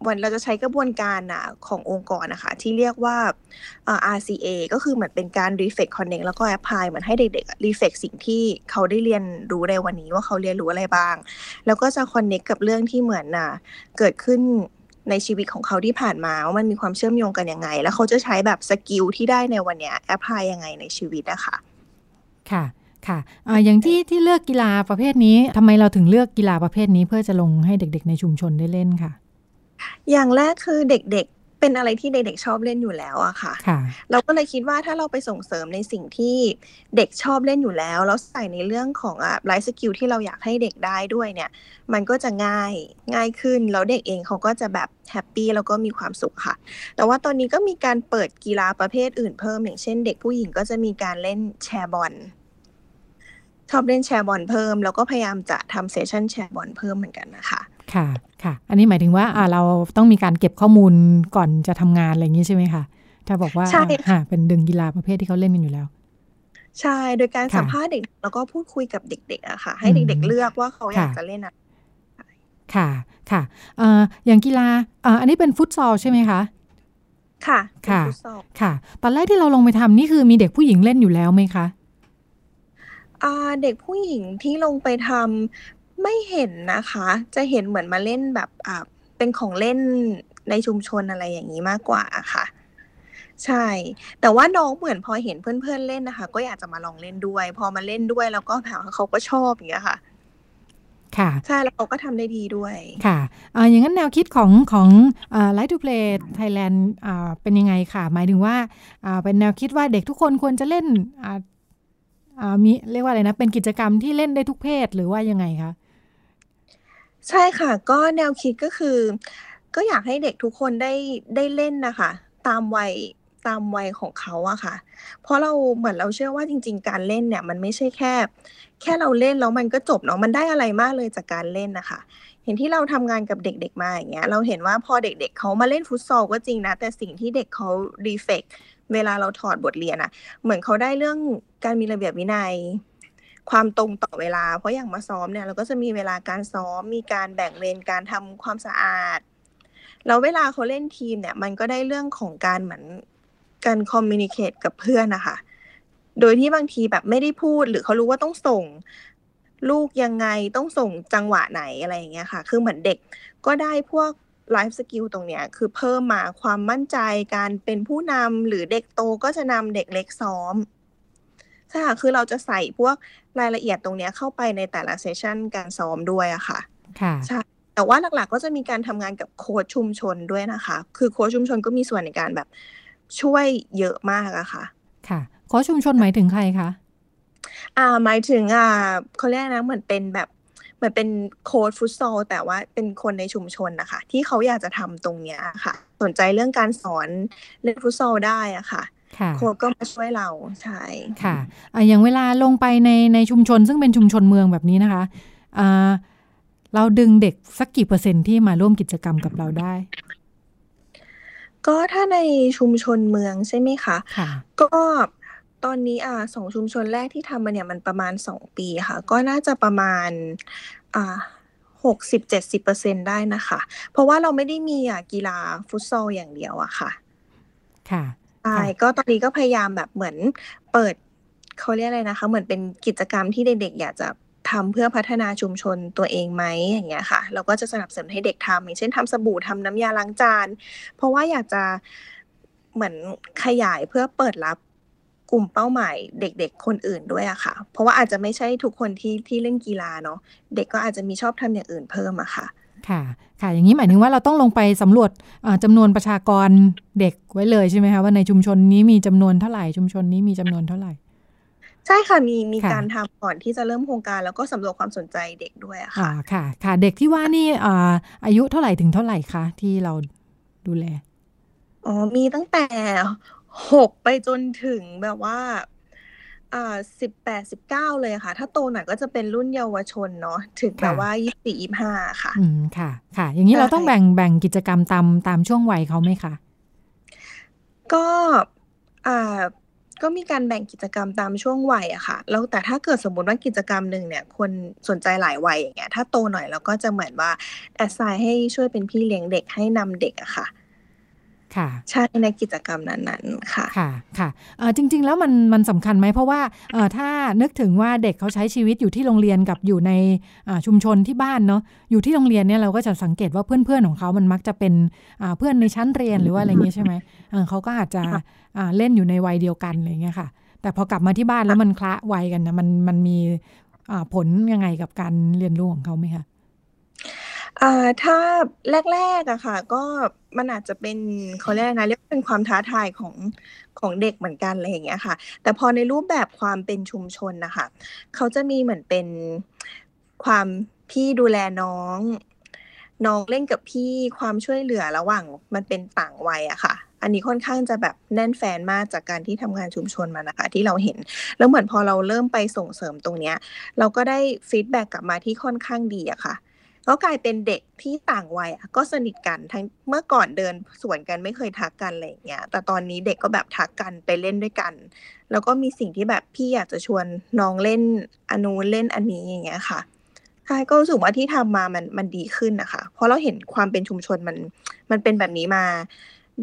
วันเราจะใช้กระบวนการอะขององค์กรนะคะที่เรียกว่า RCA ก็คือเหมือนเป็นการ reflect connect แล้วก็ apply เหมือนให้เด็กๆ reflect สิ่งที่เขาได้เรียนรู้ในวันนี้ว่าเขาเรียนรู้อะไรบ้าง แล้วก็จะ connect กับเรื่องที่เหมือนน่ะเกิดขึ้นในชีวิตของเขาที่ผ่านมาว่ามันมีความเชื่อมโยงกันยังไง แล้วเขาจะใช้แบบ skill ที่ได้ในวันนี้ apply ยังไงในชีวิตอะคะ ค่ะค่ะอย่างที่ที่เลือกกีฬาประเภทนี้ทำไมเราถึงเลือกกีฬาประเภทนี้ เพื่อจะลงให้เด็กๆ ในชุมชนได้เล่นค่ะ อย่างแรกคือเด็กๆ เป็นอะไรที่เด็กๆชอบเล่นอยู่แล้วอะค่ะ เราก็เลยคิดว่าถ้าเราไปส่งเสริมในสิ่งที่เด็กชอบเล่นอยู่แล้ว แล้วใส่ในเรื่องของอะ life skill ที่เราอยากให้เด็กได้ด้วยเนี่ย มันก็จะง่ายง่ายขึ้น แล้วเด็กเองเขาก็จะแบบ happy แล้วก็มีความสุขค่ะ แต่ว่าตอนนี้ก็มีการเปิดกีฬาประเภทอื่นเพิ่ม อย่างเช่น เด็กผู้หญิงก็จะมีการเล่นแชร์บอลชอบเล่นแชร์บอลเพิ่ม แล้วก็พยายามจะทำ session แชร์บอลเพิ่มเหมือนกันนะคะ ค่ะค่ะ อันนี้หมายถึงว่าอ่าเราต้องมีการเก็บข้อมูลก่อนจะทำงานอะไรอย่างนี้ใช่ไหมคะถ้าบอกว่าใช่ค่ะเป็นดึงกีฬาประเภทที่เขาเล่นกันอยู่แล้ว ใช่โดยการสัมภาษณ์เด็กแล้วก็พูดคุยกับเด็กๆอะค่ะ ให้เด็กๆเลือกว่าเขาอยากจะเล่นอะไรค่ะค่ะอ่าอย่างกีฬาอ่าอันนี้เป็นฟุตซอลใช่ไหมคะค่ะค่ะค่ะ ตอนแรกที่เราลงไปทำนี่คือมีเด็กผู้หญิงเล่นอยู่แล้วไหมคะอ่าเด็กผู้หญิงที่ลงไปทำ ไม่เห็นนะคะ จะเห็นเหมือนมาเล่นแบบอ่าเป็นของเล่นในชุมชนอะไรอย่างนี้มากกว่าค่ะ ใช่ แต่ว่าน้องเหมือนพอเห็นเพื่อนๆเล่นนะคะ ก็อยากจะมาลองเล่นด้วย พอมาเล่นด้วยแล้วก็แบบเขาก็ชอบอย่างเงี้ยค่ะค่ะใช่แล้วเขาก็ทำได้ดีด้วยค่ะอ่าอย่างนั้นแนวคิดของของไลท์ทูเพลย์ไทยแลนด์เป็นยังไงค่ะ หมายถึงว่าอ่าเป็นแนวคิดว่าเด็กทุกคนควรจะเล่นอ่ามีเรียกว่าอะไรนะ เป็นกิจกรรมที่เล่นได้ทุกเพศหรือว่ายังไงคะ ใช่ค่ะ ก็แนวคิดก็คือ ก็อยากให้เด็กทุกคนได้ได้เล่นนะคะ ตามวัยตามวัยของเขาอะค่ะ เพราะเราเหมือนเราเชื่อว่าจริง ๆ การเล่นเนี่ย มันไม่ใช่แค่ แค่เราเล่นแล้วมันก็จบเนาะมันได้อะไรมากเลยจากการเล่นนะคะ เห็นที่เราทำงานกับเด็ก ๆ มาอย่างเงี้ย เราเห็นว่าพอเด็ก ๆเขามาเล่นฟุตซอลก็จริงนะ แต่สิ่งที่เด็กเขารีเฟกเวลาเราถอดบทเรียนอะเหมือนเขาได้เรื่องการมีระเบียบวินัย ความตรงต่อเวลา เพราะอย่างมาซ้อมเนี่ยเราก็จะมีเวลาการซ้อมมีการแบ่งเวรการทำความสะอาดแล้วเวลาเขาเล่นทีมเนี่ย มันก็ได้เรื่องของการเหมือนการคอมมิวนิเคตกับเพื่อนนะคะโดยที่บางทีแบบไม่ได้พูดหรือเขารู้ว่าต้องส่งลูกยังไงต้องส่งจังหวะไหนอะไรอย่างเงี้ยค่ะ คือเหมือนเด็กก็ได้พวก life skill ตรงเนี้ยคือเพิ่มมาความมั่นใจการเป็นผู้นำหรือเด็กโตก็จะนำเด็กเล็กซ้อม ใช่ค่ะ คือเราจะใส่พวกรายละเอียดตรงเนี้ยเข้าไปในแต่ละ session การซ้อมด้วยอะค่ะ ค่ะ ใช่ แต่ว่าหลักๆก็จะมีการทำงานกับโค้ชชุมชนด้วยนะคะ คือโค้ชชุมชนก็มีส่วนในการแบบช่วยเยอะมากอะค่ะ ค่ะ โค้ชชุมชนหมายถึงใครคะ อ่า หมายถึงอ่าเขาเรียกนะเหมือนเป็นแบบเหมือนเป็นโค้ดฟุตซอลแต่ว่าเป็นคนในชุมชนนะคะ ที่เขาอยากจะทำตรงเนี้ยค่ะ สนใจเรื่องการสอนเล่นฟุตซอลได้อะค่ะ โค้ดก็มาช่วยเราใช่ค่ะอะอย่างเวลาลงไปในในชุมชน ซึ่งเป็นชุมชนเมืองแบบนี้นะคะอ่าเราดึงเด็กสักกี่เปอร์เซ็นต์ที่มาร่วมกิจกรรมกับเราได้ ก็ถ้าในชุมชนเมืองใช่ไหมคะค่ะก็ตอนนี้อ่าสองชุมชนแรกที่ทำมาเนี่ยมันประมาณสองปีค่ะ ก็น่าจะประมาณอ่าหกสิบเจ็ดสิบเปอร์เซ็นได้นะคะ เพราะว่าเราไม่ได้มีอะกีฬาฟุตซอลอย่างเดียวอะค่ะ ค่ะ ใช่ก็ตอนนี้ก็พยายามแบบเหมือนเปิดเขาเรียกอะไรนะคะ เหมือนเป็นกิจกรรมที่เด็ก ๆ อยากจะทำเพื่อพัฒนาชุมชนตัวเองไหมอย่างเงี้ยค่ะ เราก็จะสนับสนุนให้เด็กทำอย่างเช่นทำสบู่ทำน้ำยาล้างจาน เพราะว่าอยากจะเหมือนขยายเพื่อเปิดรับกลุ่มเป้าหมายเด็ก ๆ คนอื่นด้วยอะค่ะ เพราะว่าอาจจะไม่ใช่ทุกคนที่ที่เล่นกีฬาเนาะเด็กก็อาจจะมีชอบทำอย่างอื่นเพิ่มอะค่ะ ค่ะ ค่ะ อย่างนี้หมายถึงว่าเราต้องลงไปสำรวจจำนวนประชากรเด็กไว้เลยใช่ไหมคะว่าในชุมชนนี้มีจำนวนเท่าไหร่ชุมชนนี้มีจำนวนเท่าไหร่ ใช่ค่ะมีมีการทำก่อนที่จะเริ่มโครงการ แล้วก็สำรวจความสนใจเด็กด้วยอะค่ะค่ะ ค่ะ เด็กที่ว่านี่อายุเท่าไหร่ถึงเท่าไหร่คะที่เราดูแลอ๋อมีตั้งแต่หกไปจนถึงแบบว่า อ่าสิบแปดสิบเก้าเลยค่ะ ถ้าโตหน่อยก็จะเป็นรุ่นเยาวชนเนาะถึงแบบว่ายี่สี่ยี่ห้าค่ะ อืมค่ะ ค่ะ อย่างนี้เราต้องแบ่งแบ่งกิจกรรมตามตามช่วงวัยเขาไหมคะก็อ่าก็มีการแบ่งกิจกรรมตามช่วงวัยอะค่ะ แล้วแต่ถ้าเกิดสมมติว่ากิจกรรมหนึ่งเนี่ย คนสนใจหลายวัยอย่างเงี้ย ถ้าโตหน่อยเราก็จะเหมือนว่าแอสไซน์ให้ช่วยเป็นพี่เลี้ยงเด็กให้นำเด็กอะค่ะ ค่ะ ใช่ในกิจกรรมนั้นๆค่ะค่ะค่ะจริง ๆ แล้วมันมันสำคัญไหมเพราะว่าถ้านึกถึงว่าเด็กเขาใช้ชีวิตอยู่ที่โรงเรียนกับอยู่ในชุมชนที่บ้านเนาะอยู่ที่โรงเรียนเนี่ยเราก็จะสังเกตว่าเพื่อนๆของเขามันมักจะเป็นเพื่อนในชั้นเรียนหรือว่าอะไรเงี้ยใช่ไหมเขาก็อาจจะเล่นอยู่ในวัยเดียวกันอะไรเงี้ยค่ะ แต่พอกลับมาที่บ้านแล้วมันคละวัยกันนะมันมันมีผลยังไงกับการเรียนรู้ของเขาไหมคะ อ่าถ้าแรกๆอะค่ะ ก็มันอาจจะเป็นเขาเรียกนะเรียกเป็นความท้าทายของของเด็กเหมือนกันอะไรอย่างเงี้ยค่ะ แต่พอในรูปแบบความเป็นชุมชนนะคะเขาจะมีเหมือนเป็นความพี่ดูแลน้อง น้องเล่นกับพี่ความช่วยเหลือระหว่างมันเป็นต่างวัยอะค่ะ อันนี้ค่อนข้างจะแบบแน่นแฟ้นมากจากการที่ทำงานชุมชนมานะคะ ที่เราเห็นแล้วเหมือนพอเราเริ่มไปส่งเสริมตรงเนี้ย เราก็ได้ feedback กลับมาที่ค่อนข้างดีอะค่ะ ก็กลายเป็นเด็กที่ต่างวัยก็สนิทกันทั้งเมื่อก่อนเดินสวนกันไม่เคยทักกันอะไรอย่างเงี้ยแต่ตอนนี้เด็กก็แบบทักกันไปเล่นด้วยกัน แล้วก็มีสิ่งที่แบบพี่อยากจะชวนน้องเล่นอนูเล่นอันนี้อย่างเงี้ยค่ะใช่ก็รู้สึกว่าที่ทำมามันมันดีขึ้นนะคะ เพราะเราเห็นความเป็นชุมชนมันมันเป็นแบบนี้มา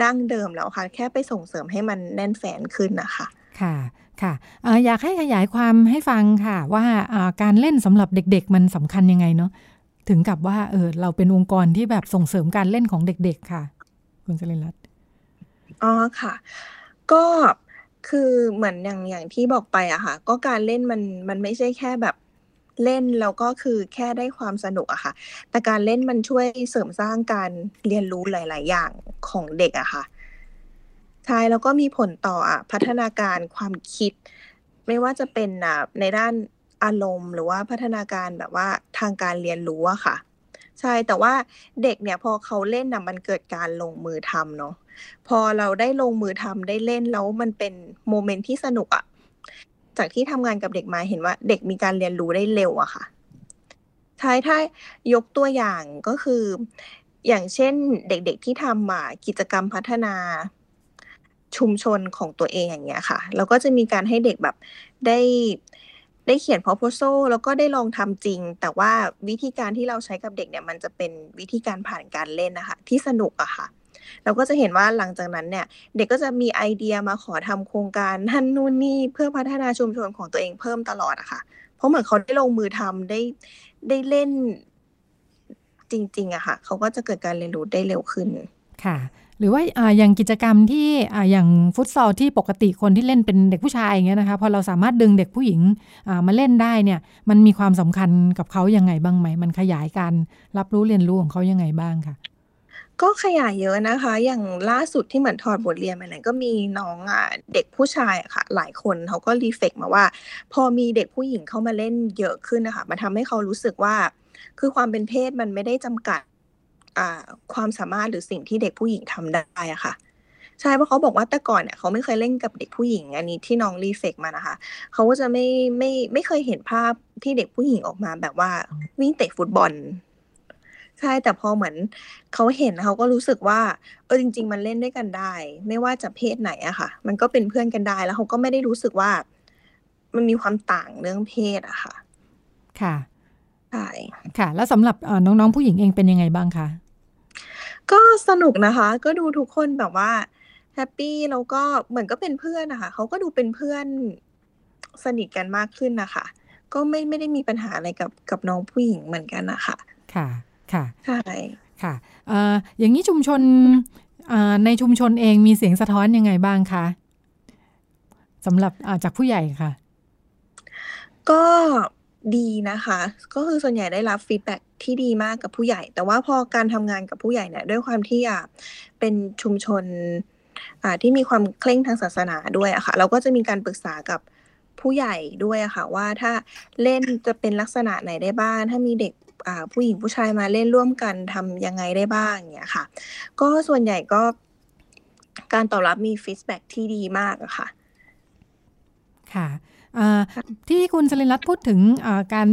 ดั้งเดิมแล้วค่ะ แค่ไปส่งเสริมให้มันแน่นแฟนขึ้นนะคะ ค่ะค่ะอยากให้ขยายความให้ฟังค่ะ ว่าการเล่นสำหรับเด็ก ๆ มันสำคัญยังไงเนาะ ถึงกับว่าเออเราเป็นองค์กรที่แบบส่งเสริมการเล่นของเด็ก ๆ ค่ะ คุณสลินรัตน์อ๋อค่ะ ก็คือเหมือนอย่างอย่างที่บอกไปอะค่ะ ก็การเล่นมันมันไม่ใช่แค่แบบเล่นแล้วก็คือแค่ได้ความสนุกอะค่ะ แต่การเล่นมันช่วยเสริมสร้างการเรียนรู้หลาย ๆ อย่างของเด็กอะค่ะใช่แล้วก็มีผลต่ออะพัฒนาการความคิด ไม่ว่าจะเป็นในด้าน อารมณ์หรือว่าพัฒนาการแบบว่าทางการเรียนรู้อะค่ะ ใช่แต่ว่าเด็กเนี่ยพอเขาเล่นน่ะมันเกิดการลงมือทำเนาะพอเราได้ลงมือทำได้เล่นแล้วมันเป็นโมเมนต์ที่สนุกอะจากที่ทำงานกับเด็กมาเห็นว่า เด็กมีการเรียนรู้ได้เร็วอะค่ะใช่ถ้ายกตัวอย่างก็คือ อย่างเช่นเด็กๆที่ทำมากิจกรรมพัฒนาชุมชนของตัวเองอย่างเงี้ยค่ะ เราก็จะมีการให้เด็กแบบได้ ได้เขียน proposal แล้วก็ได้ลองทำจริง แต่ว่าวิธีการที่เราใช้กับเด็กเนี่ยมันจะเป็นวิธีการผ่านการเล่นนะคะ ที่สนุกอะค่ะเราก็จะเห็นว่าหลังจากนั้นเนี่ย เด็กก็จะมีไอเดียมาขอทำโครงการนั่นนู่นนี่เพื่อพัฒนาชุมชนของตัวเองเพิ่มตลอดอะค่ะ เพราะเหมือนเขาได้ลงมือทำได้ได้เล่นจริงๆอะค่ะ เขาก็จะเกิดการเรียนรู้ได้เร็วขึ้นค่ะ หรือว่าอย่างกิจกรรมที่อย่างฟุตซอลที่ปกติคนที่เล่นเป็นเด็กผู้ชายอย่างเงี้ยนะคะพอเราสามารถดึงเด็กผู้หญิงมาเล่นได้เนี่ยมันมีความสำคัญกับเขายังไงบ้างไหม มันขยายการรับรู้เรียนรู้ของเขายังไงบ้างค่ะก็ขยายเยอะนะคะ อย่างล่าสุดที่เหมือนถอดบทเรียนมาไหนก็มีน้องอะเด็กผู้ชายอะค่ะ หลายคนเขาก็รีเฟกมาว่า พอมีเด็กผู้หญิงเข้ามาเล่นเยอะขึ้นนะคะมันทำให้เขารู้สึกว่า คือความเป็นเพศมันไม่ได้จำกัด ความสามารถหรือสิ่งที่เด็กผู้หญิงทำได้อะค่ะใช่เพราะเขาบอกว่าแต่ก่อนเนี่ยเขาไม่เคยเล่นกับเด็กผู้หญิง อันนี้ที่น้องรีเฟกมานะคะ เขาก็จะไม่ไม่ไม่เคยเห็นภาพที่เด็กผู้หญิงออกมาแบบว่าวิ่งเตะฟุตบอล ใช่แต่พอเหมือนเขาเห็นเขาก็รู้สึกว่าเออจริง ๆ มันเล่นด้วยกันได้ ไม่ว่าจะเพศไหนอะค่ะ มันก็เป็นเพื่อนกันได้แล้วเขาก็ไม่ได้รู้สึกว่า มันมีความต่างเรื่องเพศอะค่ะ ค่ะใช่ค่ะ แล้วสำหรับน้องๆผู้หญิงเองเป็นยังไงบ้างคะ ก็สนุกนะคะ ก็ดูทุกคนแบบว่าhappy แล้วก็เหมือนก็เป็นเพื่อนนะคะเขาก็ดูเป็นเพื่อนสนิทกันมากขึ้นนะคะ ก็ไม่ไม่ได้มีปัญหาอะไรกับกับน้องผู้หญิงเหมือนกันนะคะค่ะ ค่ะใช่ค่ะเอ่ออย่างนี้ชุมชนในชุมชนเองมีเสียงสะท้อนยังไงบ้างคะสำหรับจากผู้ใหญ่ค่ะ ก็ดีนะคะ ก็คือส่วนใหญ่ได้รับ feedback ที่ดีมากกับผู้ใหญ่ แต่ว่าพอการทำงานกับผู้ใหญ่เนี่ยด้วยความที่อะเป็นชุมชนอ่าที่มีความเคร่งทางศาสนาด้วยอะค่ะ เราก็จะมีการปรึกษากับผู้ใหญ่ด้วยอะค่ะ ว่าถ้าเล่นจะเป็นลักษณะไหนได้บ้าง ถ้ามีเด็กผู้หญิงผู้ชายมาเล่นร่วมกันทำยังไงได้บ้างอย่างเงี้ยค่ะ ก็ส่วนใหญ่ก็การตอบรับมีฟีดแบ็ที่ดีมากอะค่ะ ค่ะที่คุณสลินรัตน์พูดถึงการ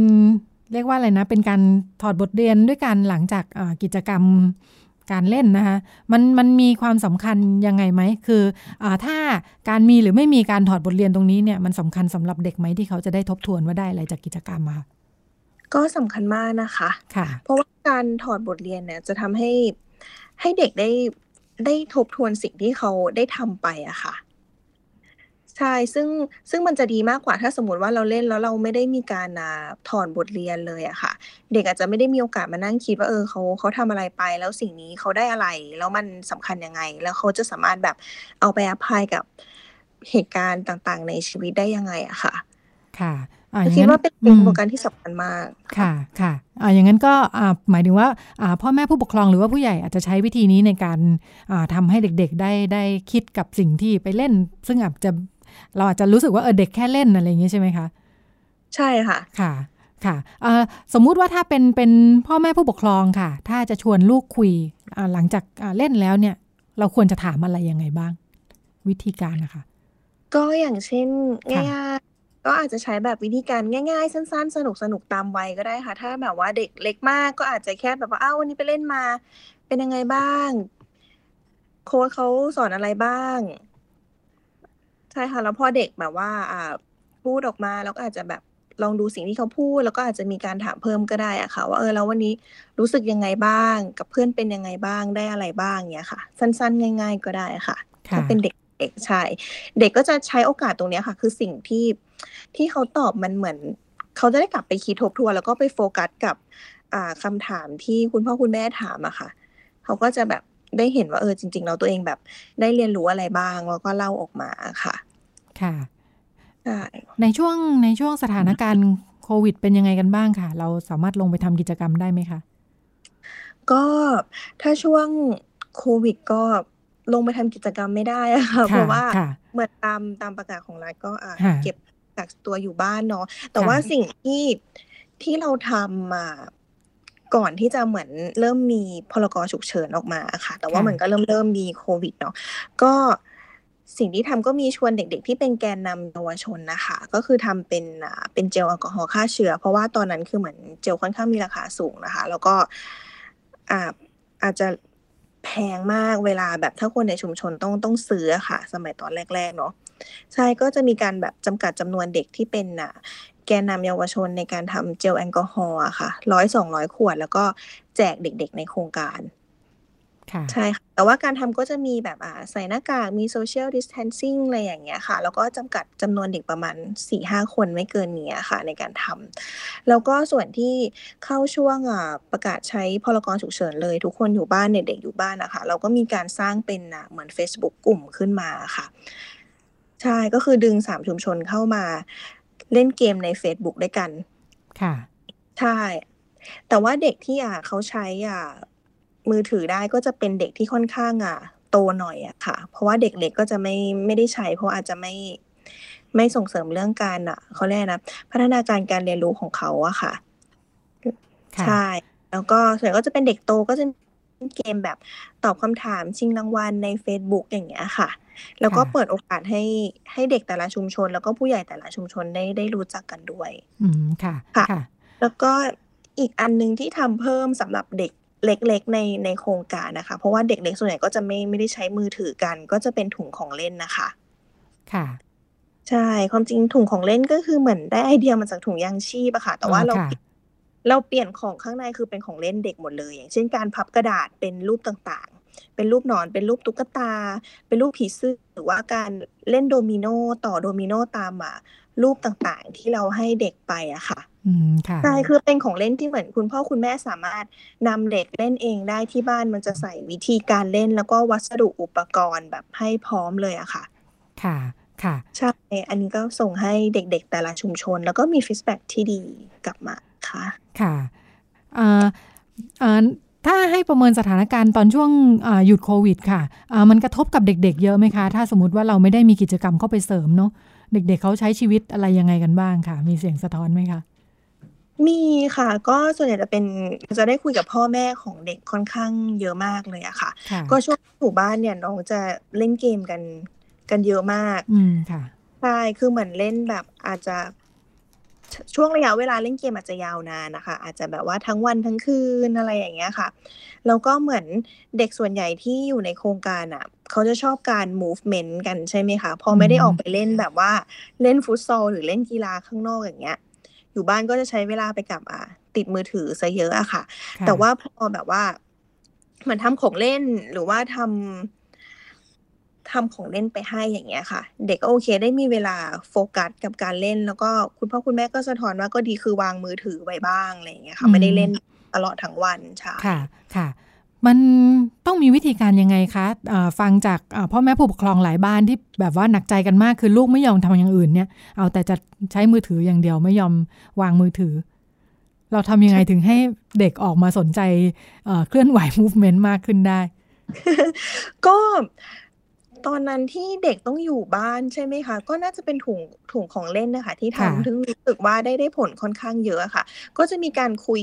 เรียกว่าอะไรนะ เป็นการถอดบทเรียนด้วยกันหลังจากกิจกรรมการเล่นนะคะมันมันมีความสำคัญยังไงไหมคืออถ้าการมีหรือไม่มีการถอดบทเรียนตรงนี้เนี่ยมันสำคัญสำหรับเด็กไหมที่เขาจะได้ทบทวนว่าได้อะไรจากกิจกรรมค่ะก็สำคัญมากนะคะค่ะ เพราะว่าการถอดบทเรียนเนี่ยจะทำให้ให้เด็กได้ได้ทบทวนสิ่งที่เขาได้ทำไปอะค่ะ ใช่ ซึ่งซึ่งมันจะดีมากกว่าถ้าสมมติว่าเราเล่นแล้วเราไม่ได้มีการถอนบทเรียนเลยอะค่ะ เด็กอาจจะไม่ได้มีโอกาสมานั่งคิดว่าเออเขาเขาทำอะไรไป แล้วสิ่งนี้เขาได้อะไร แล้วมันสำคัญยังไง แล้วเขาจะสามารถแบบเอาไปอภัยกับเหตุการณ์ต่างๆ ในชีวิตได้ยังไงอะค่ะ ค่ะคิดว่าเป็นเป็นโครงการที่สำคัญมาก ค่ะ ค่ะอ่าอย่างนั้นก็อ่าหมายถึงว่าอ่าพ่อแม่ผู้ปกครองหรือว่าผู้ใหญ่อาจจะใช้วิธีนี้ในการอ่าทำให้เด็กๆ ได้ได้คิดกับสิ่งที่ไปเล่น ซึ่งอาจจะ เราอาจจะรู้สึกว่าเออเด็กแค่เล่นอะไรอย่างนี้ใช่ไหมคะใช่ค่ะค่ะค่ะสมมุติว่าถ้าเป็นเป็นพ่อแม่ผู้ปกครองค่ะ ถ้าจะชวนลูกคุยหลังจากเล่นแล้วเนี่ย เราควรจะถามอะไรยังไงบ้าง วิธีการนะคะ ก็อย่างเช่นง่ายๆก็อาจจะใช้แบบวิธีการง่ายๆ สั้น ๆ สนุกสนุกตามวัยก็ได้ค่ะ ถ้าแบบว่าเด็กเล็กมากก็อาจจะแค่แบบว่าอ้าววันนี้ไปเล่นมา เป็นยังไงบ้าง โค้ชเขาสอนอะไรบ้าง ช่ค่ะแล้วพอเด็กแบบว่าอ่าพูดออกมาแล้วก็อาจจะแบบลองดูสิ่งที่เขาพูด แล้วก็อาจจะมีการถามเพิ่มก็ได้อะค่ะ ว่าเออแล้ววันนี้รู้สึกยังไงบ้าง กับเพื่อนเป็นยังไงบ้างได้อะไรบ้างเนี้ยค่ะ สั้นๆ ง่าย ๆ ก็ได้ค่ะถ้าเป็นเด็กเด็กใช่เด็กก็จะใช้โอกาสตรงนี้ค่ะ คือสิ่งที่ที่เขาตอบมันเหมือน เขาจะได้กลับไปคิดทบทวนแล้วก็ไปโฟกัสกับอ่าคำถามที่คุณพ่อคุณแม่ถามอะค่ะ เขาก็จะแบบได้เห็นว่าเออจริง ๆ เราตัวเองแบบได้เรียนรู้อะไรบ้างแล้วก็เล่าออกมาค่ะ ค่ะในช่วงในช่วงสถานการณ์โควิด เป็นยังไงกันบ้างค่ะ เราสามารถลงไปทำกิจกรรมได้ไหมคะก็ถ้าช่วงโควิดก็ลงไปทำกิจกรรมไม่ได้ค่ะเพราะว่าเหมือนตามตามประกาศของรัฐก็เก็บกักตัวอยู่บ้านเนาะแต่ว่าสิ่งที่ที่เราทำมาก่อนที่จะเหมือนเริ่มมีพลกรฉุกเฉินออกมาค่ะ แต่ว่ามันก็เริ่มเริ่มมีโควิดเนาะก็ สิ่งที่ทำก็มีชวนเด็กๆ ที่เป็นแกนนำเยาวชนนะคะ ก็คือทำเป็นเป็นเจลแอลกอฮอล์ฆ่าเชื้อ เพราะว่าตอนนั้นคือเหมือนเจลค่อนข้างมีราคาสูงนะคะ แล้วก็อาอาจจะแพงมากเวลาแบบถ้าคนในชุมชนต้องต้องซื้อค่ะ สมัยตอนแรก ๆ เนาะใช่ก็จะมีการแบบจำกัดจำนวนเด็กที่เป็นอะแกนนำเยาวชนในการทำเจลแอลกอฮอล์ค่ะร้อยสองร้อยขวด แล้วก็แจกเด็กๆในโครงการ ใช่ค่ะแต่ว่าการทำก็จะมีแบบอ่าใส่หน้ากากมี social distancing อะไรอย่างเงี้ยค่ะ แล้วก็จำกัดจำนวนเด็กประมาณสี่ห้าคนไม่เกินนี้ค่ะ ในการทำแล้วก็ส่วนที่เข้าช่วงอ่าประกาศใช้พรก.ฉุกเฉินเลย ทุกคนอยู่บ้านเด็กอยู่บ้านนะคะเราก็มีการสร้างเป็นอะเหมือน Facebook กลุ่มขึ้นมาค่ะ ใช่ก็คือดึงสามชุมชนเข้ามาเล่นเกมใน Facebook ด้วยกัน ค่ะ ใช่ แต่ว่าเด็กที่อะเขาใช้อะ มือถือได้ก็จะเป็นเด็กที่ค่อนข้างอะโตหน่อยอะค่ะ เพราะว่าเด็กเล็กก็จะไม่ไม่ได้ใช้ เพราะอาจจะไม่ไม่ส่งเสริมเรื่องการอะเขาเรียกนะพัฒนาการการเรียนรู้ของเขาอะค่ะใช่แล้วก็ส่วนก็จะเป็นเด็กโตก็จะเกมแบบตอบคำถามชิงรางวัลใน Facebook อย่างเงี้ยค่ะ แล้วก็เปิดโอกาสให้ให้เด็กแต่ละชุมชน แล้วก็ผู้ใหญ่แต่ละชุมชนได้ได้รู้จักกันด้วย อืมค่ะค่ะ แล้วก็อีกอันนึงที่ทำเพิ่มสำหรับเด็ก เล็กๆในในโครงการนะคะ เพราะว่าเด็กเล็กส่วนใหญ่ก็จะไม่ไม่ได้ใช้มือถือกัน ก็จะเป็นถุงของเล่นนะคะ ค่ะ ใช่ความจริงถุงของเล่นก็คือเหมือนได้ไอเดียมาจากถุงยางชีพอะค่ะ แต่ว่าเราเราเปลี่ยนของข้างในคือเป็นของเล่นเด็กหมดเลย อย่างเช่นการพับกระดาษเป็นรูปต่างๆ เป็นรูปหนอน เป็นรูปตุ๊กตา เป็นรูปผีเสื้อหรือว่าการเล่นโดมิโนต่อโดมิโนตามอะ รูปต่างๆ ที่เราให้เด็กไปอะค่ะอืมค่ะใช่คือเป็นของเล่นที่เหมือนคุณพ่อคุณแม่สามารถนำเด็กเล่นเองได้ที่บ้านมันจะใส่วิธีการเล่นแล้วก็วัสดุอุปกรณ์แบบให้พร้อมเลยอะค่ะ ค่ะค่ะ ใช่ อันนี้ก็ส่งให้เด็กๆแต่ละชุมชน แล้วก็มีฟีดแบ็ที่ดีกลับมาค่ะ ค่ะเอ่อเอ่อถ้าให้ประเมินสถานการณ์ตอนช่วงอ่าหยุดโควิด ค่ะอ่ามันกระทบกับเด็ก ๆ เยอะไหมคะ ถ้าสมมติว่าเราไม่ได้มีกิจกรรมเข้าไปเสริมเนาะ เด็กๆเขาใช้ชีวิตอะไรยังไงกันบ้างค่ะ มีเสียงสะท้อนไหมคะมีค่ะ ก็ส่วนใหญ่จะเป็นจะได้คุยกับพ่อแม่ของเด็กค่อนข้างเยอะมากเลยอะค่ะค่ะก็ช่วงอยู่บ้านเนี่ยน้องจะเล่นเกมกันกันเยอะมาก อืมค่ะใช่คือเหมือนเล่นแบบอาจจะ ชช่วงระยะเวลาเล่นเกมอาจจะยาวนานนะคะ อาจจะแบบว่าทั้งวันทั้งคืนอะไรอย่างเงี้ยค่ะ แล้วก็เหมือนเด็กส่วนใหญ่ที่อยู่ในโครงการอะ เขาจะชอบการ movement กันใช่ไหมคะพอไม่ได้อืมออกไปเล่นแบบว่าเล่นฟุตซอลหรือเล่นกีฬาข้างนอกอย่างเงี้ย อยู่บ้านก็จะใช้เวลาไปกับอะติดมือถือซะเยอะอะค่ะค่ะแต่ว่าพอแบบว่าเหมือนทำของเล่นหรือว่าทำ ทำของเล่นไปให้อย่างเงี้ยค่ะ เด็กก็โอเคได้มีเวลาโฟกัสกับการเล่น แล้วก็คุณพ่อคุณแม่ก็สะท้อนว่าก็ดีคือวางมือถือไว้บ้างอะไรอย่างเงี้ยค่ะไม่ได้เล่นตลอดทั้งวันใช่ค่ะค่ะมันต้องมีวิธีการยังไงคะอ่าฟังจากอ่าพ่อแม่ผู้ปกครองหลายบ้านที่แบบว่าหนักใจกันมากคือลูกไม่ยอมทำอย่างอื่นเนี่ยเอาแต่จะใช้มือถืออย่างเดียวไม่ยอมวางมือถือ เราทำยังไงถึงให้เด็กออกมาสนใจเอ่อเคลื่อนไหว movement มากขึ้นได้ ก็ ตอนนั้นที่เด็กต้องอยู่บ้านใช่ไหมคะ ก็น่าจะเป็นถุงถุงของเล่นนะคะ ที่ค่ะทำถึงรู้สึกว่าได้ได้ผลค่อนข้างเยอะอะค่ะ ก็จะมีการคุย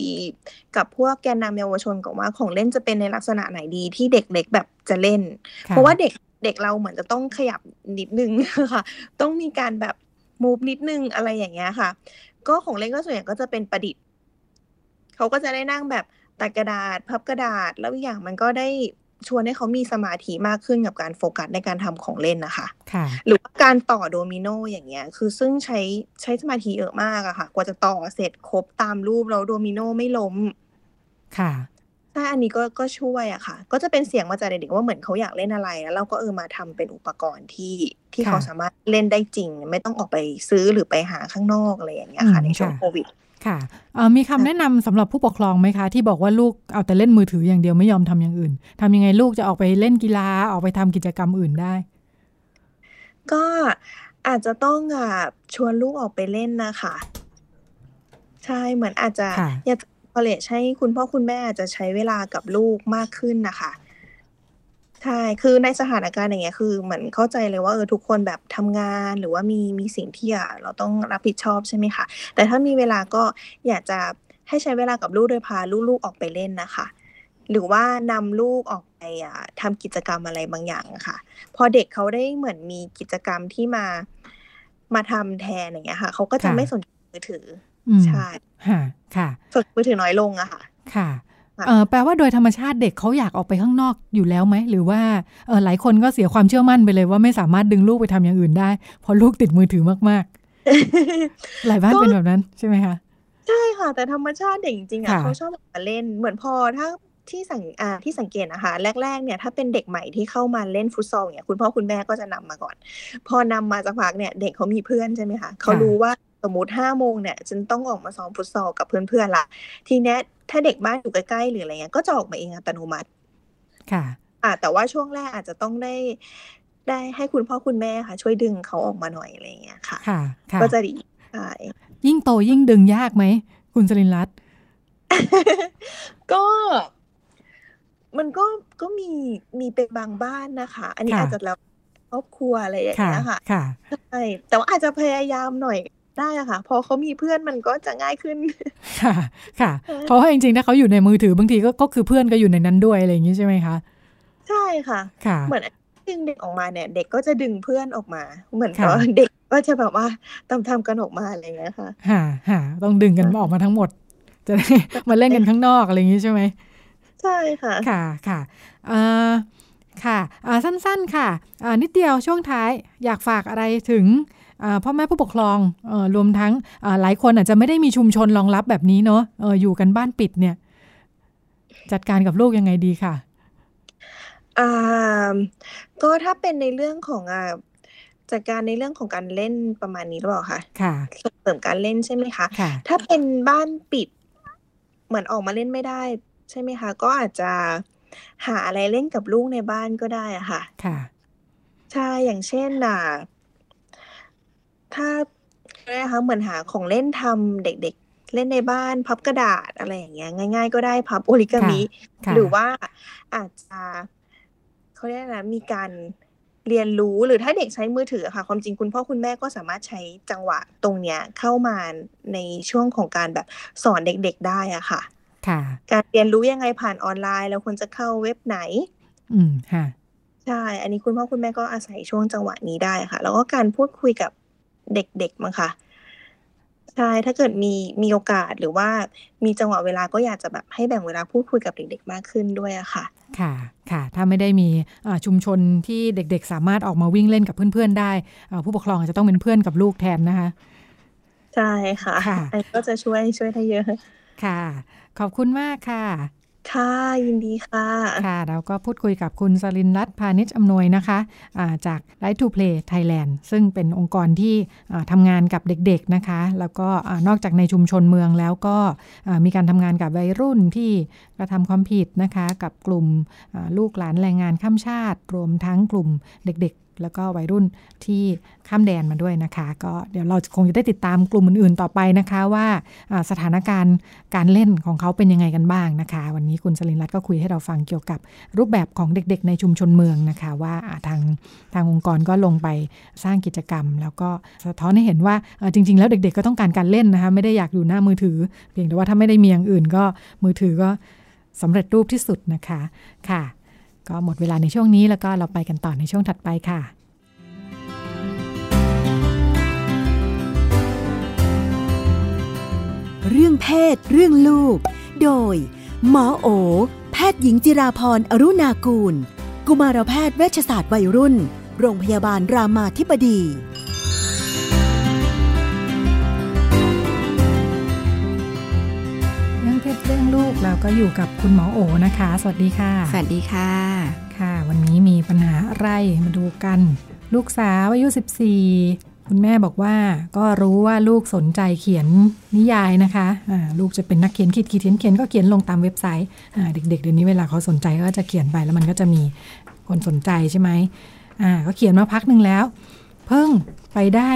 กับพวกแกนนำเยาวชนก่อนว่าของเล่นจะเป็นในลักษณะไหนดีที่เด็กเล็กแบบจะเล่นค่เพราะว่าเด็กเด็กเราเหมือนจะต้องขยับนิดนึงค่ะ ต้องมีการแบบมูฟนิดนึงอะไรอย่างเงี้ยค่ะ ก็ของเล่นก็ส่วนใหญ่ก็จะเป็นประดิษฐ์เขาก็จะได้นั่งแบบตัดกระดาษ พับกระดาษแล้วอีกอย่างมันก็ได้ ชวนให้เขามีสมาธิมากขึ้นกับการโฟกัสในการทำของเล่นนะคะค่ะหรือว่าการต่อโดมิโนอย่างเงี้ย คือซึ่งใช้ใช้สมาธิเยอะมากอะค่ะ กว่าจะต่อเสร็จครบตามรูปแล้วโดมิโนไม่ล้ม ค่ะใช่อันนี้ก็ก็ช่วยอะค่ะ ก็จะเป็นเสียงมาจากเด็กๆว่าเหมือนเขาอยากเล่นอะไร แล้วเราก็เออมาทำเป็นอุปกรณ์ที่ที่ค่ะเขาสามารถเล่นได้จริง ไม่ต้องออกไปซื้อหรือไปหาข้างนอกอะไรอย่างเงี้ยค่ะอืมในช่วงค่ะโควิด ค่ะเอ่อมีคำแนะนำสำหรับผู้ปกครองไหมคะ ที่บอกว่าลูกเอาแต่เล่นมือถืออย่างเดียวไม่ยอมทำอย่างอื่นทำยังไงลูกจะออกไปเล่นกีฬาออกไปทำกิจกรรมอื่นได้ ก็อาจจะต้องอะชวนลูกออกไปเล่นนะคะใช่เหมือนอาจจะค่ะอยากจะ encourage ให้คุณพ่อคุณแม่อาจจะใช้เวลากับลูกมากขึ้นนะคะ ใช่ คือในสถานการณ์อย่างเงี้ย คือเหมือนเข้าใจเลยว่าเออทุกคนแบบทำงานหรือว่ามีมีสิ่งที่อะเราต้องรับผิดชอบใช่ไหมคะ แต่ถ้ามีเวลาก็อยากจะให้ใช้เวลากับลูกโดยพาลูกๆออกไปเล่นนะคะ หรือว่านำลูกออกไปอะทำกิจกรรมอะไรบางอย่างอะค่ะ พอเด็กเขาได้เหมือนมีกิจกรรมที่มามาทำแทนอย่างเงี้ยค่ะ เขาก็จะค่ะไม่สนใจมือถืออืมใช่ ค่ะ ค่ะสนใจมือถือน้อยลงอะค่ะ ค่ะค่ะเอ่อ แปลว่าโดยธรรมชาติเด็กเขาอยากออกไปข้างนอกอยู่แล้วไหม หรือว่าเออหลายคนก็เสียความเชื่อมั่นไปเลยว่าไม่สามารถดึงลูกไปทำอย่างอื่นได้ เพราะลูกติดมือถือมากๆ หลายบ้านก็เป็นแบบนั้นใช่ไหมคะใช่ค่ะ แต่ธรรมชาติเด็กจริงๆอะค่ะเขาชอบออกมาเล่นเหมือนพอถ้าที่สังอ่าที่สังเกตนะคะแรกๆเนี่ยถ้าเป็นเด็กใหม่ที่เข้ามาเล่นฟุตซอลเนี่ยคุณพ่อคุณแม่ก็จะนำมาก่อน พอนำมาสักพักเนี่ยเด็กเขามีเพื่อนใช่ไหมคะเขารู้ว่า สมมติห้าโมงเนี่ยฉันต้องออกมาซ้อมฟุตซอลกับเพื่อนๆละทีเนี้ยถ้าเด็กบ้านอยู่ใกล้ๆหรืออะไรเงี้ยก็จะออกมาเองอัตโนมัติ ค่ะอะแต่ว่าช่วงแรกอาจจะต้องได้ได้ให้คุณพ่อคุณแม่ค่ะ ช่วยดึงเขาออกมาหน่อยอะไรอย่างเงี้ยค่ะค่ะ ค่ะ ก็จะดีใช่ยิ่งโตยิ่งดึงยากไหมคุณสลินรัตน์ก็ มันก็ก็มีมีเป็นบางบ้านนะคะ อันนี้ค่ะอาจจะแล้วครอบครัวอะไรอย่างค่ะเงี้ยค่ะค่ะใช่แต่ว่าอาจจะพยายามหน่อย ได้อะค่ะ พอเขามีเพื่อนมันก็จะง่ายขึ้น ค่ะ ค่ะ เพราะว่าจริงๆ ถ้าเขาอยู่ในมือถือบางทีก็ก็คือเพื่อนก็อยู่ในนั้นด้วยอะไรอย่างนี้ใช่ไหมคะ ใช่ค่ะ ค่ะ เหมือนดึงเด็กออกมาเนี่ย เด็กก็จะดึงเพื่อนออกมา เหมือนค่ะกับเด็กก็จะแบบว่าทำทำกันออกมาอะไรอย่างเงี้ยค่ะค่ะค่ะต้องดึงกันออกมาทั้งหมด จะได้มาเล่นกันข้างนอกอะไรอย่างนี้ใช่ไหมใช่ค่ะ ค่ะค่ะเอ่อค่ะอ่าสั้น ๆ ค่ะอ่านิดเดียวช่วงท้ายอยากฝากอะไรถึง พ่อแม่ผู้ปกครองอรวมทั้งหลายคนอาจจะไม่ได้มีชุมชนรองรับแบบนี้เนาะอออยู่กันบ้านปิดเนี่ย จัดการกับลูกยังไงดีค่ะอ่าก็ถ้าเป็นในเรื่องของอ่าจัดการในเรื่องของการเล่นประมาณนี้หรือเปล่าคะค่ะส่งเสริมการเล่นใช่ไหมคะค่ะถ้าเป็นบ้านปิด เหมือนออกมาเล่นไม่ได้ ใช่ไหมคะ ก็อาจจะหาอะไรเล่นกับลูกในบ้านก็ได้อะค่ะ ค่ะ ใช่ อย่างเช่นอะ ถ้าอะไรนะคะเหมือนหาของเล่นทำเด็กๆ เล่นในบ้านพับกระดาษอะไรอย่างเงี้ยง่าย ๆ ก็ได้พับโอริกามิหรือว่าอาจจะเขาเรียกนะมีการเรียนรู้หรือถ้าเด็กใช้มือถือค่ะ ความจริงคุณพ่อคุณแม่ก็สามารถใช้จังหวะตรงเนี้ยเข้ามาในช่วงของการแบบสอนเด็กๆได้อะค่ะ ค่ะ การเรียนรู้ยังไงผ่านออนไลน์ แล้วควรจะเข้าเว็บไหน อืมค่ะใช่ อันนี้คุณพ่อคุณแม่ก็อาศัยช่วงจังหวะนี้ได้ค่ะ แล้วก็การพูดคุยกับ เด็กๆมั้งค่ะใช่ถ้าเกิดมีมีโอกาสหรือว่ามีจังหวะเวลาก็อยากจะแบบให้แบ่งเวลาพูดคุยกับเด็กๆมากขึ้นด้วยอะค่ะ ค่ะ ค่ะ ถ้าไม่ได้มีชุมชนที่เด็กๆ สามารถออกมาวิ่งเล่นกับเพื่อนๆได้ ผู้ปกครองจะต้องเป็นเพื่อนกับลูกแทนนะคะ ใช่ค่ะอันก็จะช่วยช่วยได้เยอะ ค่ะ ขอบคุณมากค่ะ ค่ะ ยินดีค่ะ ค่ะ เราก็พูดคุยกับคุณสลินรัตน์พาณิชย์อำนวยนะคะะจาก Right to Play Thailand ซึ่งเป็นองค์กรที่ทำงานกับเด็กๆนะคะ แล้วก็นอกจากในชุมชนเมืองแล้วก็มีการทำงานกับวัยรุ่นที่กระทำความผิดนะคะ กับกลุ่มลูกหลานแรงงานข้ามชาติ รวมทั้งกลุ่มเด็ก แล้วก็วัยรุ่นที่ข้ามแดนมาด้วยนะคะ ก็เดี๋ยวเราคงจะได้ติดตามกลุ่มอื่นๆต่อไปนะคะ ว่าสถานการณ์การเล่นของเขาเป็นยังไงกันบ้างนะคะ วันนี้คุณสลินรัตน์ก็คุยให้เราฟังเกี่ยวกับรูปแบบของเด็กๆ ในชุมชนเมืองนะคะ ว่าทางทางองค์กรก็ลงไปสร้างกิจกรรม แล้วก็สะท้อนให้เห็นว่าจริง ๆ แล้วเด็กๆ ก็ต้องการการเล่นนะคะไม่ได้อยากอยู่หน้ามือถือ เพียงแต่ว่าถ้าไม่ได้มีอย่างอื่นก็มือถือก็สำเร็จรูปที่สุดนะคะค่ะ ก็หมดเวลาในช่วงนี้แล้วก็เราไปกันต่อในช่วงถัดไปค่ะเรื่องเพศ เรื่องลูก โดย หมอโอ แพทย์หญิงจิราพรอรุณากูล กุมารแพทย์เวชศาสตร์วัยรุ่น โรงพยาบาลรามาธิบดี เรื่องเพศเรื่องลูกเราก็อยู่กับคุณหมอโอนะคะ สวัสดีค่ะ สวัสดีค่ะ ค่ะ วันนี้มีปัญหาอะไรมาดูกัน ลูกสาวอายุ 14 คุณแม่บอกว่าก็รู้ว่าลูกสนใจเขียนนิยายนะคะะลูกจะเป็นนักเขียนขีดขีดเขียนเขียนก็เขียนลงตามเว็บไซต์เด็กๆเดี๋ยวนี้เวลาเขาสนใจก็จะเขียนไปแล้วมันก็จะมีคนสนใจใช่ไหมอ่าก็เขียนมาพักหนึ่งแล้ว เพิ่งไปได้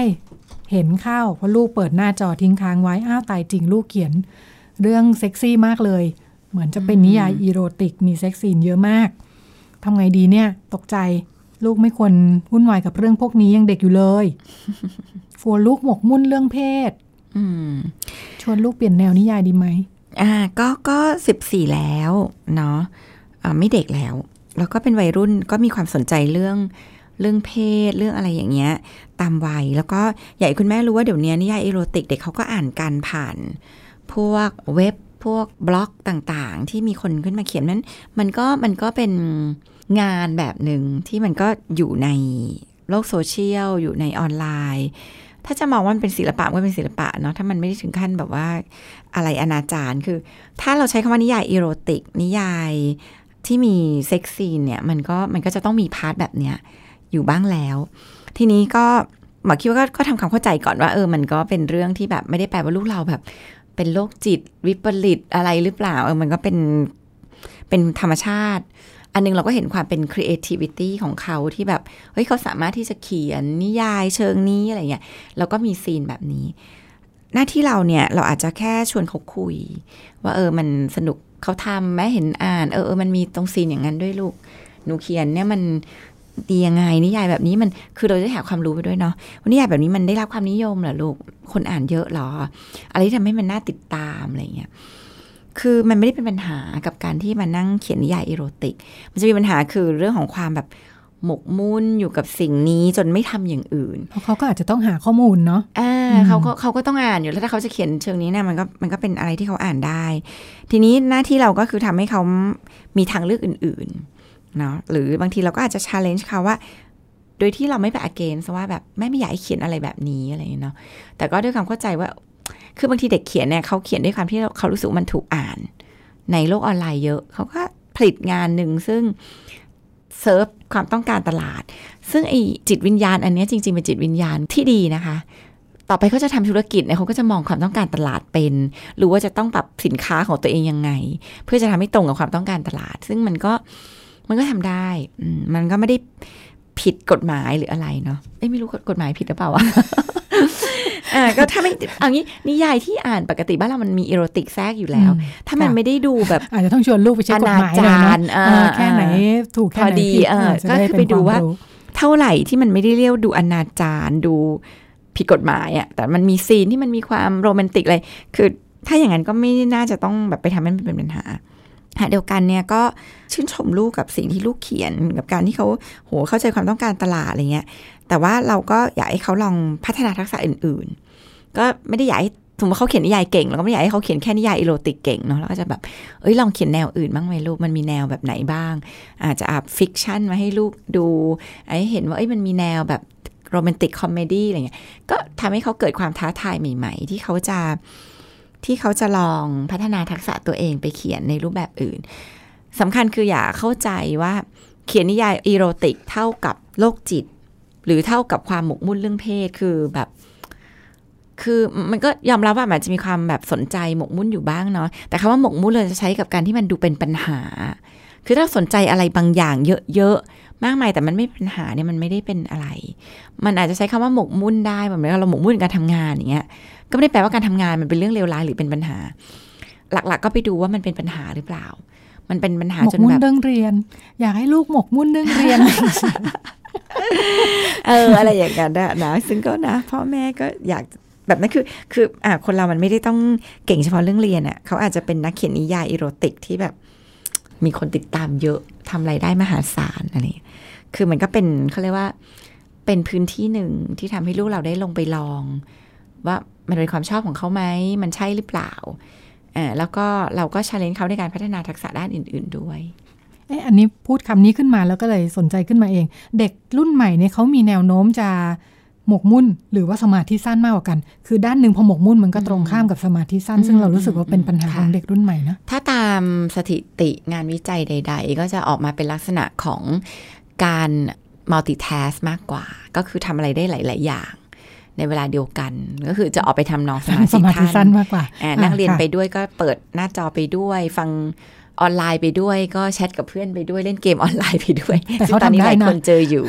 เห็นเข้าเพราะลูกเปิดหน้าจอทิ้งค้างไว้อ้าวตายจริงลูกเขียน เรื่องเซ็กซี่มากเลย เหมือนจะเป็นนิยายอีโรติก มีเซ็กซีนเยอะมากทำไงดีเนี่ย ตกใจลูกไม่ควรวุ่นวายกับเรื่องพวกนี้ยังเด็กอยู่เลยฟัวลูกหมกมุ่นเรื่องเพศชวนลูกเปลี่ยนแนวนิยายดีไหมอ่า ก็ก็สิบสี่แล้วเนาะะไม่เด็กแล้ว แล้วก็เป็นวัยรุ่นก็มีความสนใจเรื่องเรื่องเพศเรื่องอะไรอย่างเงี้ย ตามวัยแล้วก็ใหญ่คุณแม่รู้ว่าเดี๋ยวนี้นิยายอีโรติกเด็กเขาก็อ่านกันผ่าน พวกเว็บพวกบล็อกต่างๆ ที่มีคนขึ้นมาเขียนนั้น มันก็มันก็เป็นงานแบบหนึ่งที่มันก็อยู่ในโลกโซเชียล อยู่ในออนไลน์ ถ้าจะมองว่ามันเป็นศิลปะก็เป็นศิลปะเนาะถ้ามันไม่ได้ถึงขั้นแบบว่าอะไรอนาจารคือ ถ้าเราใช้คำว่านิยายอีโรติก นิยายที่มี sex scene เนี่ยมันก็มันก็จะต้องมี part แบบเนี้ยอยู่บ้างแล้ว ทีนี้ก็หมอคิดว่าก็ทำความเข้าใจก่อนว่าเออมันก็เป็นเรื่องที่แบบไม่ได้แปลว่าลูกเราแบบ เป็นโรคจิตวิปริตอะไรหรือเปล่าเออมันก็เป็นเป็นธรรมชาติ อันนึงเราก็เห็นความเป็น creativity ของเขาที่แบบ เฮ้ยเขาสามารถที่จะเขียนนิยายเชิงนี้อะไรเงี้ยแล้วก็มีซีนแบบนี้ หน้าที่เราเนี่ย เราอาจจะแค่ชวนเขาคุย ว่าเออมันสนุกเขาทำแม้เห็นอ่าน เออเออมันมีตรงซีนอย่างนั้นด้วยลูกหนูเขียนเนี่ยมัน ดียังไง นิยายแบบนี้มันคือเราจะหาความรู้ไปด้วยเนาะว่านิยายแบบนี้มันได้รับความนิยมเหรอลูกคนอ่านเยอะหรอ อะไรที่ทำให้มันน่าติดตามอะไรเงี้ยคือมันไม่ได้เป็นปัญหากับการที่มานั่งเขียนนิยายอีโรติก มันจะมีปัญหาคือเรื่องของความแบบหมกมุ่นอยู่กับสิ่งนี้จนไม่ทำอย่างอื่น เพราะเขาก็อาจจะต้องหาข้อมูลเนาะอ่าเขาก็เขาก็ต้องอ่านอยู่แล้วถ้าเขาจะเขียนเชิงนี้เนี่ยมันก็มันก็เป็นอะไรที่เขาอ่านได้ ทีนี้หน้าที่เราก็คือทำให้เขามีทางเลือกอื่น ๆ เนาะหรือบางทีเราก็อาจจะ challenge เขาว่า โดยที่เราไม่ไป against ว่าแบบแม่ไม่อยากให้เขียนอะไรแบบนี้อะไรเนาะแต่ก็ด้วยความเข้าใจว่า คือบางทีเด็กเขียนเนี่ยเขาเขียนด้วยความที่เขารู้สึกมันถูกอ่าน ในโลกออนไลน์เยอะเขาก็ผลิตงานหนึ่งซึ่งเซิร์ฟความต้องการตลาด ซึ่งไอจิตวิญญาณอันนี้จริงๆเป็นจิตวิญญาณที่ดีนะคะ ต่อไปเขาจะทำธุรกิจเนี่ยเขาก็จะมองความต้องการตลาดเป็น หรือว่าจะต้องปรับสินค้าของตัวเองยังไง เพื่อจะทำให้ตรงกับความต้องการตลาด ซึ่งมันก็ มันก็ทำได้มันก็ไม่ได้ผิดกฎหมายหรืออะไรเนาะเอ้ไม่รู้กฎหมายผิดหรือเปล่าวะอ่าก็ถ้าไม่เอางี้นิยายที่อ่านปกติบ้านเรามันมีอีโรติกแทรกอยู่แล้ว ถ้ามันไม่ได้ดูแบบอาจจะต้องชวนลูกไปเช็คกฎหมายเลยนะแค่ไหนถูกแค่ไหนดีเออก็คือไปดูว่า เท่าไหร่ที่มันไม่ได้เรียกดูอนาจารดูผิดกฎหมายอะ่ะแต่มันมีซีนที่มันมีความโรแมนติกอะไรคือถ้าอย่างนั้นก็ไม่น่าจะต้องแบบไปทำให้มันเป็นปัญหา หาเดียวกันเนี่ยก็ชื่นชมลูกกับสิ่งที่ลูกเขียนกับการที่เขาโหเข้าใจความต้องการตลาดอะไรเงี้ย แต่ว่าเราก็อยากให้เขาลองพัฒนาทักษะอื่น ๆ ก็ไม่ได้อยากให้สมมติเขาเขียนนิยายเก่งเราก็ไม่อยากให้เขาเขียนแค่นิยายอีโรติกเก่งเนาะเราก็จะแบบเอ้ยลองเขียนแนวอื่นบ้างไหมลูกมันมีแนวแบบไหนบ้าง อาจจะเอา fiction มาให้ลูกดูไอ้เห็นว่าเอ้ยมันมีแนวแบบ romantic comedy อะไรเงี้ยก็ทำให้เขาเกิดความท้าทายใหม่ ๆ ที่เขาจะ ที่เขาจะลองพัฒนาทักษะตัวเองไปเขียนในรูปแบบอื่นสำคัญคืออย่าเข้าใจว่าเขียนนิยายอีโรติกเท่ากับโรคจิต หรือเท่ากับความหมกมุ่นเรื่องเพศคือแบบ คือมันก็ยอมรับว่ามันจะมีความแบบสนใจหมกมุ่นอยู่บ้างเนาะแต่คำว่าหมกมุ่นเลยจะใช้กับการที่มันดูเป็นปัญหา คือถ้าสนใจอะไรบางอย่างเยอะ มากมายแต่มันไม่เป็นปัญหาเนี่ยมันไม่ได้เป็นอะไร มันอาจจะใช้คำว่าหมกมุ่นได้แบบเราหมกมุ่นการทำงานอย่างเงี้ยก็ไม่ได้แปลว่าการทำงานมันเป็นเรื่องเลวร้ายหรือเป็นปัญหา หลักๆ ก็ไปดูว่ามันเป็นปัญหาหรือเปล่า มันเป็นปัญหาจนแบบหมกมุ่นเรื่องเรียน อยากให้ลูกหมกมุ่นเรื่องเรียนเอออะไรอย่างเงี้ยนะซึ่งก็นะพ่อแม่ก็อยากแบบนั้นคือคืออ่าคนเรามันไม่ได้ต้องเก่งเฉพาะเรื่องเรียนอะเขาอาจจะเป็นนักเขียนนิยายอีโรติกที่แบบมีคนติดตามเยอะทำไรายได้มหาศาลอะไร คือมันก็เป็นเขาเรียกว่า เป็นพื้นที่หนึ่งที่ทำให้ลูกเราได้ลงไปลอง ว่ามันเป็นความชอบของเขาไหมมันใช่หรือเปล่าแล้วก็เราก็ challenge เขาในการพัฒนาทักษะด้านอื่น ๆด้วยเอออันนี้พูดคำนี้ขึ้นมาแล้วก็เลยสนใจขึ้นมาเอง เด็กรุ่นใหม่เนี่ยเขามีแนวโน้มจะหมกมุ่นหรือว่าสมาธิสั้นมากกว่ากัน คือด้านหนึ่งพอหมกมุ่นมันก็ตรงข้ามกับสมาธิสั้น ซึ่งเรารู้สึกว่าเป็นปัญหาของเด็กรุ่นใหม่นะ ถ้าตามสถิติงานวิจัยใด ๆ ก็จะออกมาเป็นลักษณะของ การมัลติทัสมากกว่า ก็คือทำอะไรได้หลาย ๆ อย่างในเวลาเดียวกัน ก็คือจะออกไปทำนองสมาธิสั้นมากกว่านั่งเรียนไปด้วยก็เปิดหน้าจอไปด้วย ฟังออนไลน์ไปด้วยก็แชทกับเพื่อนไปด้วยเล่นเกมออนไลน์ไปด้วยแต่เขาตอนนี้หลายคนเจออยู่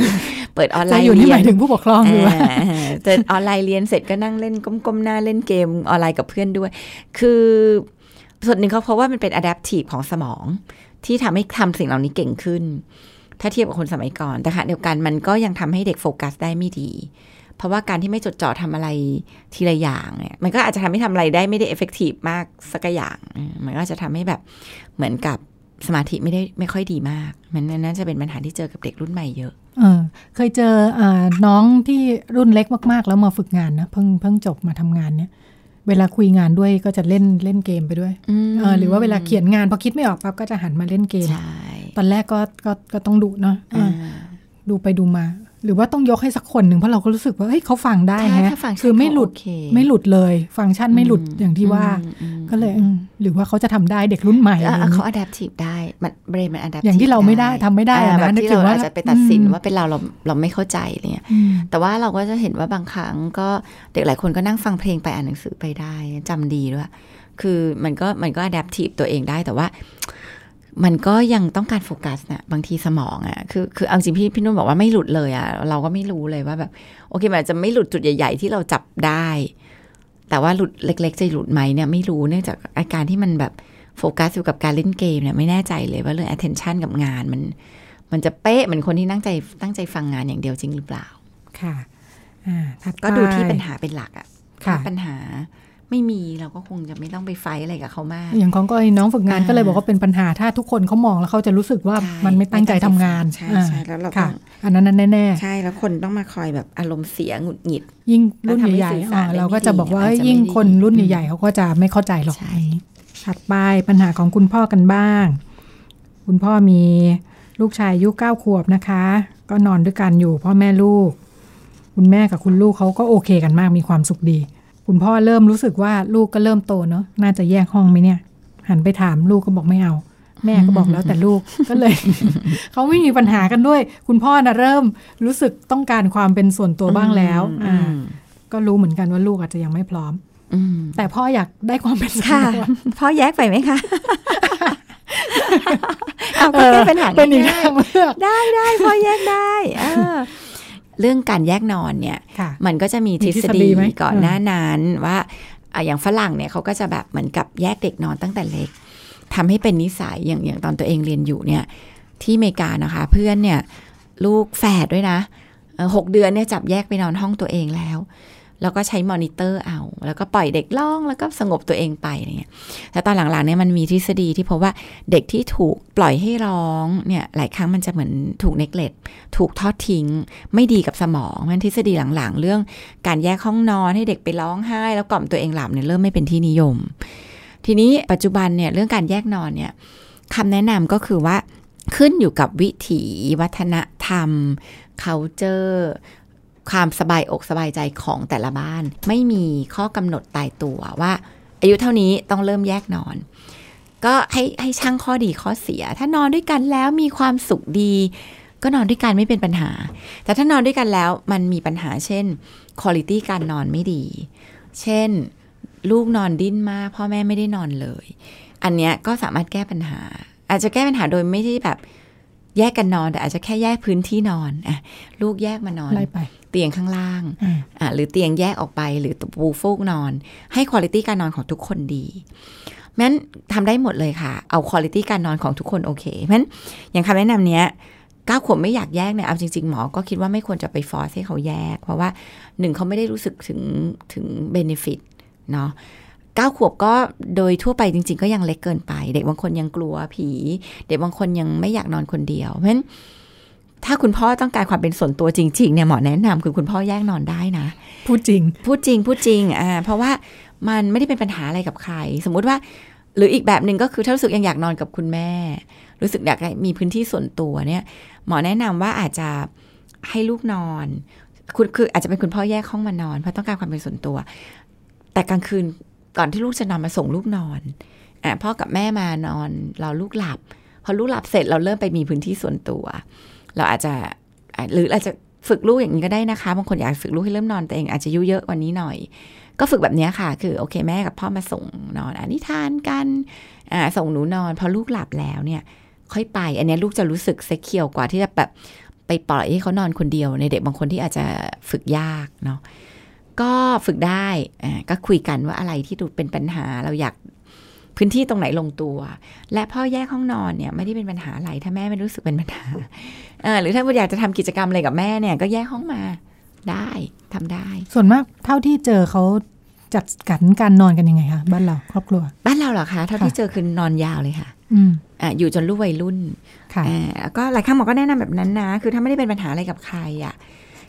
เปิดออนไลน์อยู่นี่หมายถึงผู้ปกครองอยู่เจอออนไลน์เรียนเสร็จก็นั่งเล่นก้มๆหน้าเล่นเกมออนไลน์กับเพื่อนด้วย คือส่วนหนึ่งเขาเพราะว่ามันเป็น adaptive ของสมอง ที่ทำให้ทำสิ่งเหล่านี้เก่งขึ้น ถ้าเทียบกับคนสมัยก่อน แต่ขณะเดียวกันมันก็ยังทำให้เด็กโฟกัสได้ไม่ดี เพราะว่าการที่ไม่จดจ่อทำอะไรทีละอย่างเนี่ยมันก็อาจจะทำให้ทำอะไรได้ไม่ได้เอฟเฟกตีฟมากสักอย่าง มันก็จะทำให้แบบเหมือนกับสมาธิไม่ได้ไม่ค่อยดีมาก มันนั้นจะเป็นปัญหาที่เจอกับเด็กรุ่นใหม่เยอะเออเคยเจออน้องที่รุ่นเล็กมาก ๆ แล้วมาฝึกงานนะเพิ่งเพิ่งจบมาทำงานเนี่ย เวลาคุยงานด้วยก็จะเล่นเล่นเกมไปด้วยเออหรือว่าเวลาเขียนงานพอคิดไม่ออกปั๊บก็จะหันมาเล่นเกมตอนแรกก็ก็ก็ต้องดูเนาะดูไปดูมา หรือว่าต้องยกให้สักคนหนึ่งเพราะเราก็รู้สึกว่าเฮ้ยเขาฟังได้ฮะคือไม่หลุดไม่หลุดเลย ฟังก์ชันไม่หลุดอย่างที่ว่า ก็เลยหรือว่าเขาจะทำได้เด็กรุ่นใหม่เขาอัดแอปทีฟได้มันเบรนมันอัดแอปอย่างที่เราไม่ได้ทำไม่ได้นะที่เราอาจจะไปตัดสินว่าเป็นเราเราเราไม่เข้าใจอะไรเงี้ยแต่ว่าเราก็จะเห็นว่าบางครั้งก็เด็กหลายคนก็นั่งฟังเพลงไปอ่านหนังสือไปได้จำดีด้วยคือมันก็มันก็ adaptive ตัวเองได้แต่ว่า มันก็ยังต้องการโฟกัสนะบางทีสมองอะ่ะคือคือเอาจริงพี่พี่นุ่นบอกว่าไม่หลุดเลยอะ่ะเราก็ไม่รู้เลยว่าแบบ โอเคมันจะไม่หลุดจุดใหญ่ ๆ ที่เราจับได้ แต่ว่าหลุดเล็ก ๆ จะหลุดไหมเนี่ยไม่รู้เนื่องจากอาการที่มันแบบโฟกัสอยู่กับการเล่นเกมเนี่ยไม่แน่ใจเลยว่าเรื่อง attention กับงานมัน มันจะเป๊ะเหมือนคนที่นั่งใจตั้งใจฟังงานอย่างเดียวจริงหรือเปล่าค่ะก็ดูที่ปัญหาเป็นหลักอะ่ะปัญหา ไม่มีเราก็คงจะไม่ต้องไปไฟอะไรกับเขามาก อย่างของก็น้องฝึกงานก็เลยบอกว่าเป็นปัญหาถ้าทุกคนเขามองแล้วเขาจะรู้สึกว่ามันไม่ตั้งใจทำงานใช่ใช่แล้วเราค่ะ อันนั้นแน่ๆใช่แล้วคนต้องมาคอยแบบอารมณ์เสียหงุดหงิด ยิ่งรุ่นใหญ่ๆเราก็จะบอกว่ายิ่งคนรุ่นใหญ่ๆเขาก็จะไม่เข้าใจหรอกถัดไปปัญหาของคุณพ่อกันบ้าง คุณพ่อมีลูกชายอายุเก้าขวบนะคะ ก็นอนด้วยกันอยู่พ่อแม่ลูก คุณแม่กับคุณลูกเขาก็โอเคกันมากมีความสุขดี คุณพ่อเริ่มรู้สึกว่าลูกก็เริ่มโตเนาะน่าจะแยกห้องไหมเนี่ย หันไปถามลูกก็บอกไม่เอา แม่ก็บอกแล้วแต่ลูกก็เลยเขาไม่มีปัญหากันด้วย คุณพ่อนะเริ่มรู้สึกต้องการความเป็นส่วนตัวบ้างแล้วอ่าก็รู้เหมือนกันว่าลูกอาจจะยังไม่พร้อมอืมแต่พ่ออยากได้ความเป็นส่วนค่ะตัวพ่อแยกไปไหมคะเอาก็แก้ปัญหาเป็นอีกง่ายทางเลือกๆได้ได้พ่อแยกได้ เออเรื่องการแยกนอนเนี่ยค่ะมันก็จะมีทฤษมีทฤษฎีฎีไหมก่อนหน้านั้นว่าอะอย่างฝรั่งเนี่ยเขาก็จะแบบเหมือนกับแยกเด็กนอนตั้งแต่เล็กทำให้เป็นนิสัยอย่างอย่างตอนตัวเองเรียนอยู่เนี่ย ที่อเมริกานะคะ เพื่อนเนี่ย ลูกแฝดด้วยนะเอ่อหกเดือนเนี่ยจับแยกไปนอนห้องตัวเองแล้ว แล้วก็ใช้มอนิเตอร์เอา แล้วก็ปล่อยเด็กร้องแล้วก็สงบตัวเองไปอะไรเงี้ยแต่ตอนหลังๆเนี่ยมันมีทฤษฎีที่พบว่าเด็กที่ถูกปล่อยให้ร้องเนี่ยหลายครั้งมันจะเหมือนถูกเนกเลตถูกทอดทิ้ง ไม่ดีกับสมองมันทฤษฎีหลังๆ เรื่องการแยกห้องนอนให้เด็กไปร้องไห้ แล้วกล่อมตัวเองหลับเนี่ยเริ่มไม่เป็นที่นิยม ทีนี้ปัจจุบันเนี่ยเรื่องการแยกนอนเนี่ยคำแนะนำก็คือว่าขึ้นอยู่กับวิถีวัฒนธรรม culture ความสบายอกสบายใจของแต่ละบ้าน ไม่มีข้อกำหนดตายตัวว่า อายุเท่านี้ต้องเริ่มแยกนอน ก็ให้ให้ช่างข้อดีข้อเสีย ถ้านอนด้วยกันแล้วมีความสุขดี ก็นอนด้วยกันไม่เป็นปัญหา แต่ถ้านอนด้วยกันแล้วมันมีปัญหาเช่นคุณภาพการนอนไม่ดี เช่น ลูกนอนดิ้นมากพ่อแม่ไม่ได้นอนเลย อันเนี้ยก็สามารถแก้ปัญหา อาจจะแก้ปัญหาโดยไม่ได้แบบ แยกกันนอนแต่อาจจะแค่แยกพื้นที่นอนอะลูกแยกมานอนไล่ไปเตียงข้างล่างอ่าอะหรือเตียงแยกออกไปหรือปูฟูกนอน ให้คุณภาพการนอนของทุกคนดีงั้นทำได้หมดเลยค่ะ เอาคุณภาพการนอนของทุกคนโอเคงั้นอย่างคำแนะนำเนี้ยเก้าขวบไม่อยากแยกเนี่ยเอาจริง ๆ หมอก็คิดว่าไม่ควรจะไปฟอร์สให้เขาแยก เพราะว่าหนึ่งเขาไม่ได้รู้สึกถึงถึงเบนฟิตเนาะ เก้าขวบก็โดยทั่วไปจริง ๆ ก็ยังเล็กเกินไป เด็กบางคนยังกลัวผี เด็กบางคนยังไม่อยากนอนคนเดียว เพราะฉะนั้นถ้าคุณพ่อต้องการความเป็นส่วนตัวจริง ๆ เนี่ยหมอแนะนำคือคุณพ่อแยกนอนได้นะ พูดจริง พูดจริง พูดจริง อ่า เพราะว่ามันไม่ได้เป็นปัญหาอะไรกับใคร สมมุติว่า หรืออีกแบบหนึ่งก็คือถ้ารู้สึกยังอยากนอนกับคุณแม่ รู้สึกอยากมีพื้นที่ส่วนตัวเนี่ย หมอแนะนำว่าอาจจะให้ลูกนอน คุณคืออาจจะเป็นคุณพ่อแยกห้องมานอนเพราะต้องการความเป็นส่วนตัว แต่กลางคืน ก่อนที่ลูกจะนอนมาส่งลูกนอนอะพ่อกับแม่มานอนเรอลูกหลับ พอลูกหลับเสร็จเราเริ่มไปมีพื้นที่ส่วนตัว เราอาจจะหรืออาจจะฝึกลูกอย่างนี้ก็ได้นะคะบางคนอยากฝึกลูกให้เริ่มนอนแต่เองอาจจะยุเยอะกว่านี้หน่อย ก็ฝึกแบบนี้ค่ะ คือโอเคแม่กับพ่อมาส่งนอนอ่านนิทานกันอ่าส่งหนูนอน พอลูกหลับแล้วเนี่ย ค่อยไป อันนี้ลูกจะรู้สึกเซ็กเคียวกว่าที่จะแบบไปปล่อยให้เขานอนคนเดียวในเด็กบางคนที่อาจจะฝึกยากเนาะ ก็ฝึกได้อ่าก็คุยกันว่าอะไรที่ดูเป็นปัญหาเราอยากพื้นที่ตรงไหนลงตัว และพ่อแยกห้องนอนเนี่ยไม่ได้เป็นปัญหาอะไรถ้าแม่ไม่รู้สึกเป็นปัญหาอ่าหรือถ้าอยากจะทำกิจกรรมอะไรกับแม่เนี่ยก็แยกห้องมาได้ทำได้ ส่วนมากเท่าที่เจอเขาจัดการการนอนกันยังไงคะบ้านเราครอบครัว บ้านเราเหรอคะเท่าที่ค่ะเจอคือนอนยาวเลยค่ะ อืมอะอยู่จนลูกวัยรุ่นค่ะอ่าแล้วก็หลายครั้งหมอก็แนะนำแบบนั้นนะ คือถ้าไม่ได้เป็นปัญหาอะไรกับใครอะ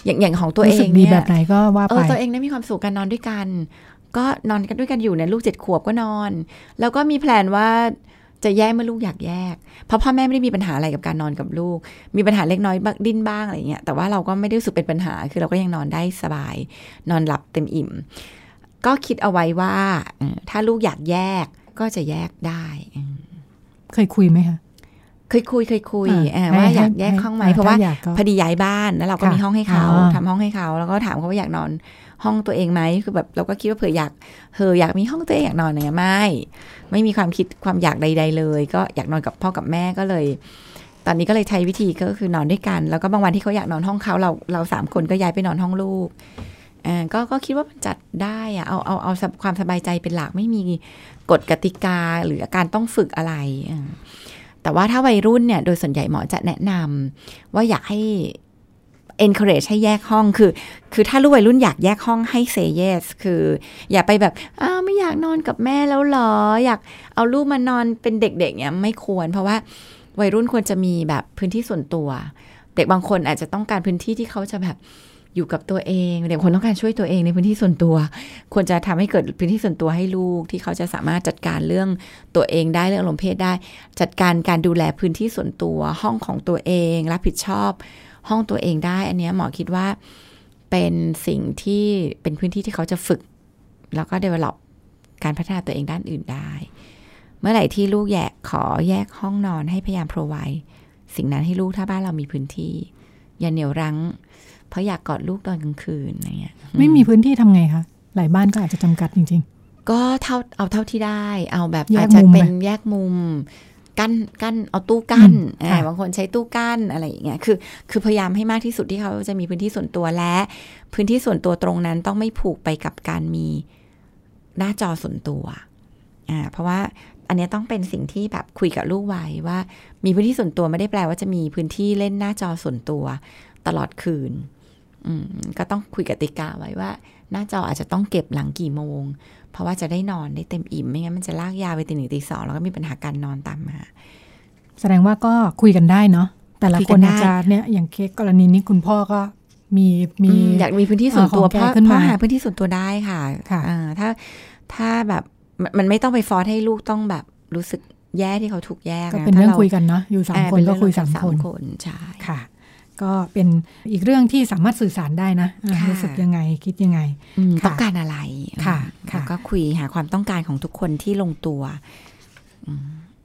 อย่างอย่างของตัวเอรู้สึงกดีเนี่ยแบบไหนก็ว่าเอไปอตัวเองเนี่ยมีความสุขการนอนด้วยกัน ก็นอนกันด้วยกันอยู่เนี่ยลูกเจ็ดขวบก็นอน แล้วก็มีแพลนว่าจะแยกเมื่อลูกอยากแยก เพราะพ่อแม่ไม่ได้มีปัญหาอะไรกับการนอนกับลูก มีปัญหาเล็กน้อยบ้างดิ้นบ้างอะไรเงี้ย แต่ว่าเราก็ไม่ได้รู้สึกเป็นปัญหา คือเราก็ยังนอนได้สบาย นอนหลับเต็มอิ่ม ก็คิดเอาไว้ว่าเออถ้าลูกอยากแยกก็จะแยกได้อืมเคยคุยไหมคะ เคยคุยเคยคุยอ่าเออว่าให้อยากให้แยกห้องไหมให้เพราะว่าถ้าอยากก็พอดีย้ายบ้านแล้วเราก็ค่ะมีห้องให้เขาอ๋อทำห้องให้เขา แล้วก็ถามเขาว่าอยากนอนห้องตัวเองไหมคือแบบเราก็คิดว่าเผื่ออยากเธออยากมีห้องตัวเองอยากนอนอะไรเงี้ยไม่ ไม่มีความคิดความอยากใด ๆ เลย ก็อยากนอนกับพ่อกับแม่ก็เลย ตอนนี้ก็เลยใช้วิธีก็คือนอนด้วยกัน แล้วก็บางวันที่เขาอยากนอนห้องเขาเราเราสามคนก็ย้ายไปนอนห้องลูกอ่าก็ก็คิดว่ามันจัดได้อะเอาเอาเอาความสบายใจเป็นหลักไม่มีกฎกติกาหรือการต้องฝึกอะไรอ่า แต่ว่าถ้าวัยรุ่นเนี่ยโดยส่วนใหญ่หมอจะแนะนำว่าอยากให้ encourage ให้แยกห้องคือ คือถ้าลูกวัยรุ่นอยากแยกห้องให้ say yes คือ อย่าไปแบบอ้าวไม่อยากนอนกับแม่แล้วหรอ อยากเอาลูกมานอนเป็นเด็กๆเนี่ยไม่ควร เพราะว่าวัยรุ่นควรจะมีแบบพื้นที่ส่วนตัว เด็กบางคนอาจจะต้องการพื้นที่ที่เขาจะแบบ อยู่กับตัวเองเด็กคนต้องการช่วยตัวเองในพื้นที่ส่วนตัว ควรจะทำให้เกิดพื้นที่ส่วนตัวให้ลูกที่เขาจะสามารถจัดการเรื่องตัวเองได้เรื่องอารมณ์เพศได้ จัดการการดูแลพื้นที่ส่วนตัว ห้องของตัวเอง รับผิดชอบห้องตัวเองได้ อันนี้หมอคิดว่าเป็นสิ่งที่เป็นพื้นที่ที่เขาจะฝึก แล้วก็ develop การพัฒนาตัวเองด้านอื่นได้ เมื่อไหร่ที่ลูกแยกขอแยกห้องนอนให้พยายาม provide สิ่งนั้นให้ลูกถ้าบ้านเรามีพื้นที่ อย่าเหนียวรั้ง เพราะอยากกอดลูกตอนกลางคืนอะไรเงี้ยไม่มีพื้นที่ทำไงคะหลายบ้านก็อาจจะจำกัดจริงก็เท่าเอาเท่าที่ได้ เอาแบบแยกอาจจะมุมไหมเป็นแยกมุมกั้นกั้นเอาตู้กั้นอืมอ่าค่ะบางคนใช้ตู้กั้นอะไรอย่างเงี้ยคือ คือพยายามให้มากที่สุดที่เขาจะมีพื้นที่ส่วนตัวและ พื้นที่ส่วนตัวตรงนั้นต้องไม่ผูกไปกับการมีหน้าจอส่วนตัวอ่าเพราะว่าอันเนี้ยต้องเป็นสิ่งที่แบบคุยกับลูกไว้ว่า มีพื้นที่ส่วนตัวไม่ได้แปลว่าจะมีพื้นที่เล่นหน้าจอส่วนตัวตลอดคืนอืม ก็ต้องคุยกติกาไว้ว่า หน้าจออาจจะต้องเก็บหลังกี่โมง เพราะว่าจะได้นอนได้เต็มอิ่ม ไม่งั้นมันจะลากยาวไปตีหนึ่งตีสองแล้วก็มีปัญหาการนอนตามมาๆแสดงว่าก็คุยกันได้เนาะแต่ละคุยคกันนได้อาจจะเนี่ยอย่างเคสกรณีนี้คุณพ่อก็มีมีอืมอยากมีพื้นที่ส่วนตัวเอ่อของเพราะแกขึ้นเพมาราะหาพื้นที่ส่วนตัวได้ค่ะค่ะอ่าถ้าถ้าแบบมันมันไม่ต้องไปฟอร์สให้ลูกต้องแบบรู้สึกแย่ที่เขาถูกแยกก็นะเป็นเรื่องถ้าาคุยกันเนาะอยู่สามอ่คนเป็ก็เรื่องคุยกัสามคนคนใช่ค่ะ ก็เป็นอีกเรื่องที่สามารถสื่อสารได้นะอ่าค่ะรู้สึกยังไงคิดยังไงอืมค่ะต้องการอะไรค่ะอืมค่ะแล้วก็คุยหาความต้องการของทุกคนที่ลงตัว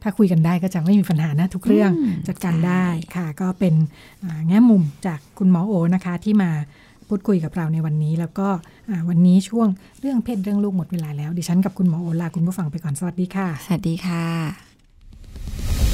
ถ้าคุยกันได้ก็จะไม่มีปัญหานะทุกเรื่องอืมจัดการได้ใช่ค่ะ ก็เป็นอ่าแง่มุมจากคุณหมอโอนะคะ ที่มาพูดคุยกับเราในวันนี้ แล้วก็อ่าวันนี้ช่วงเรื่องเพศเรื่องลูกหมดเวลาแล้วดิฉันกับคุณหมอโอลาคุณผู้ฟังไปก่อนสวัสดีค่ะ สวัสดีค่ะ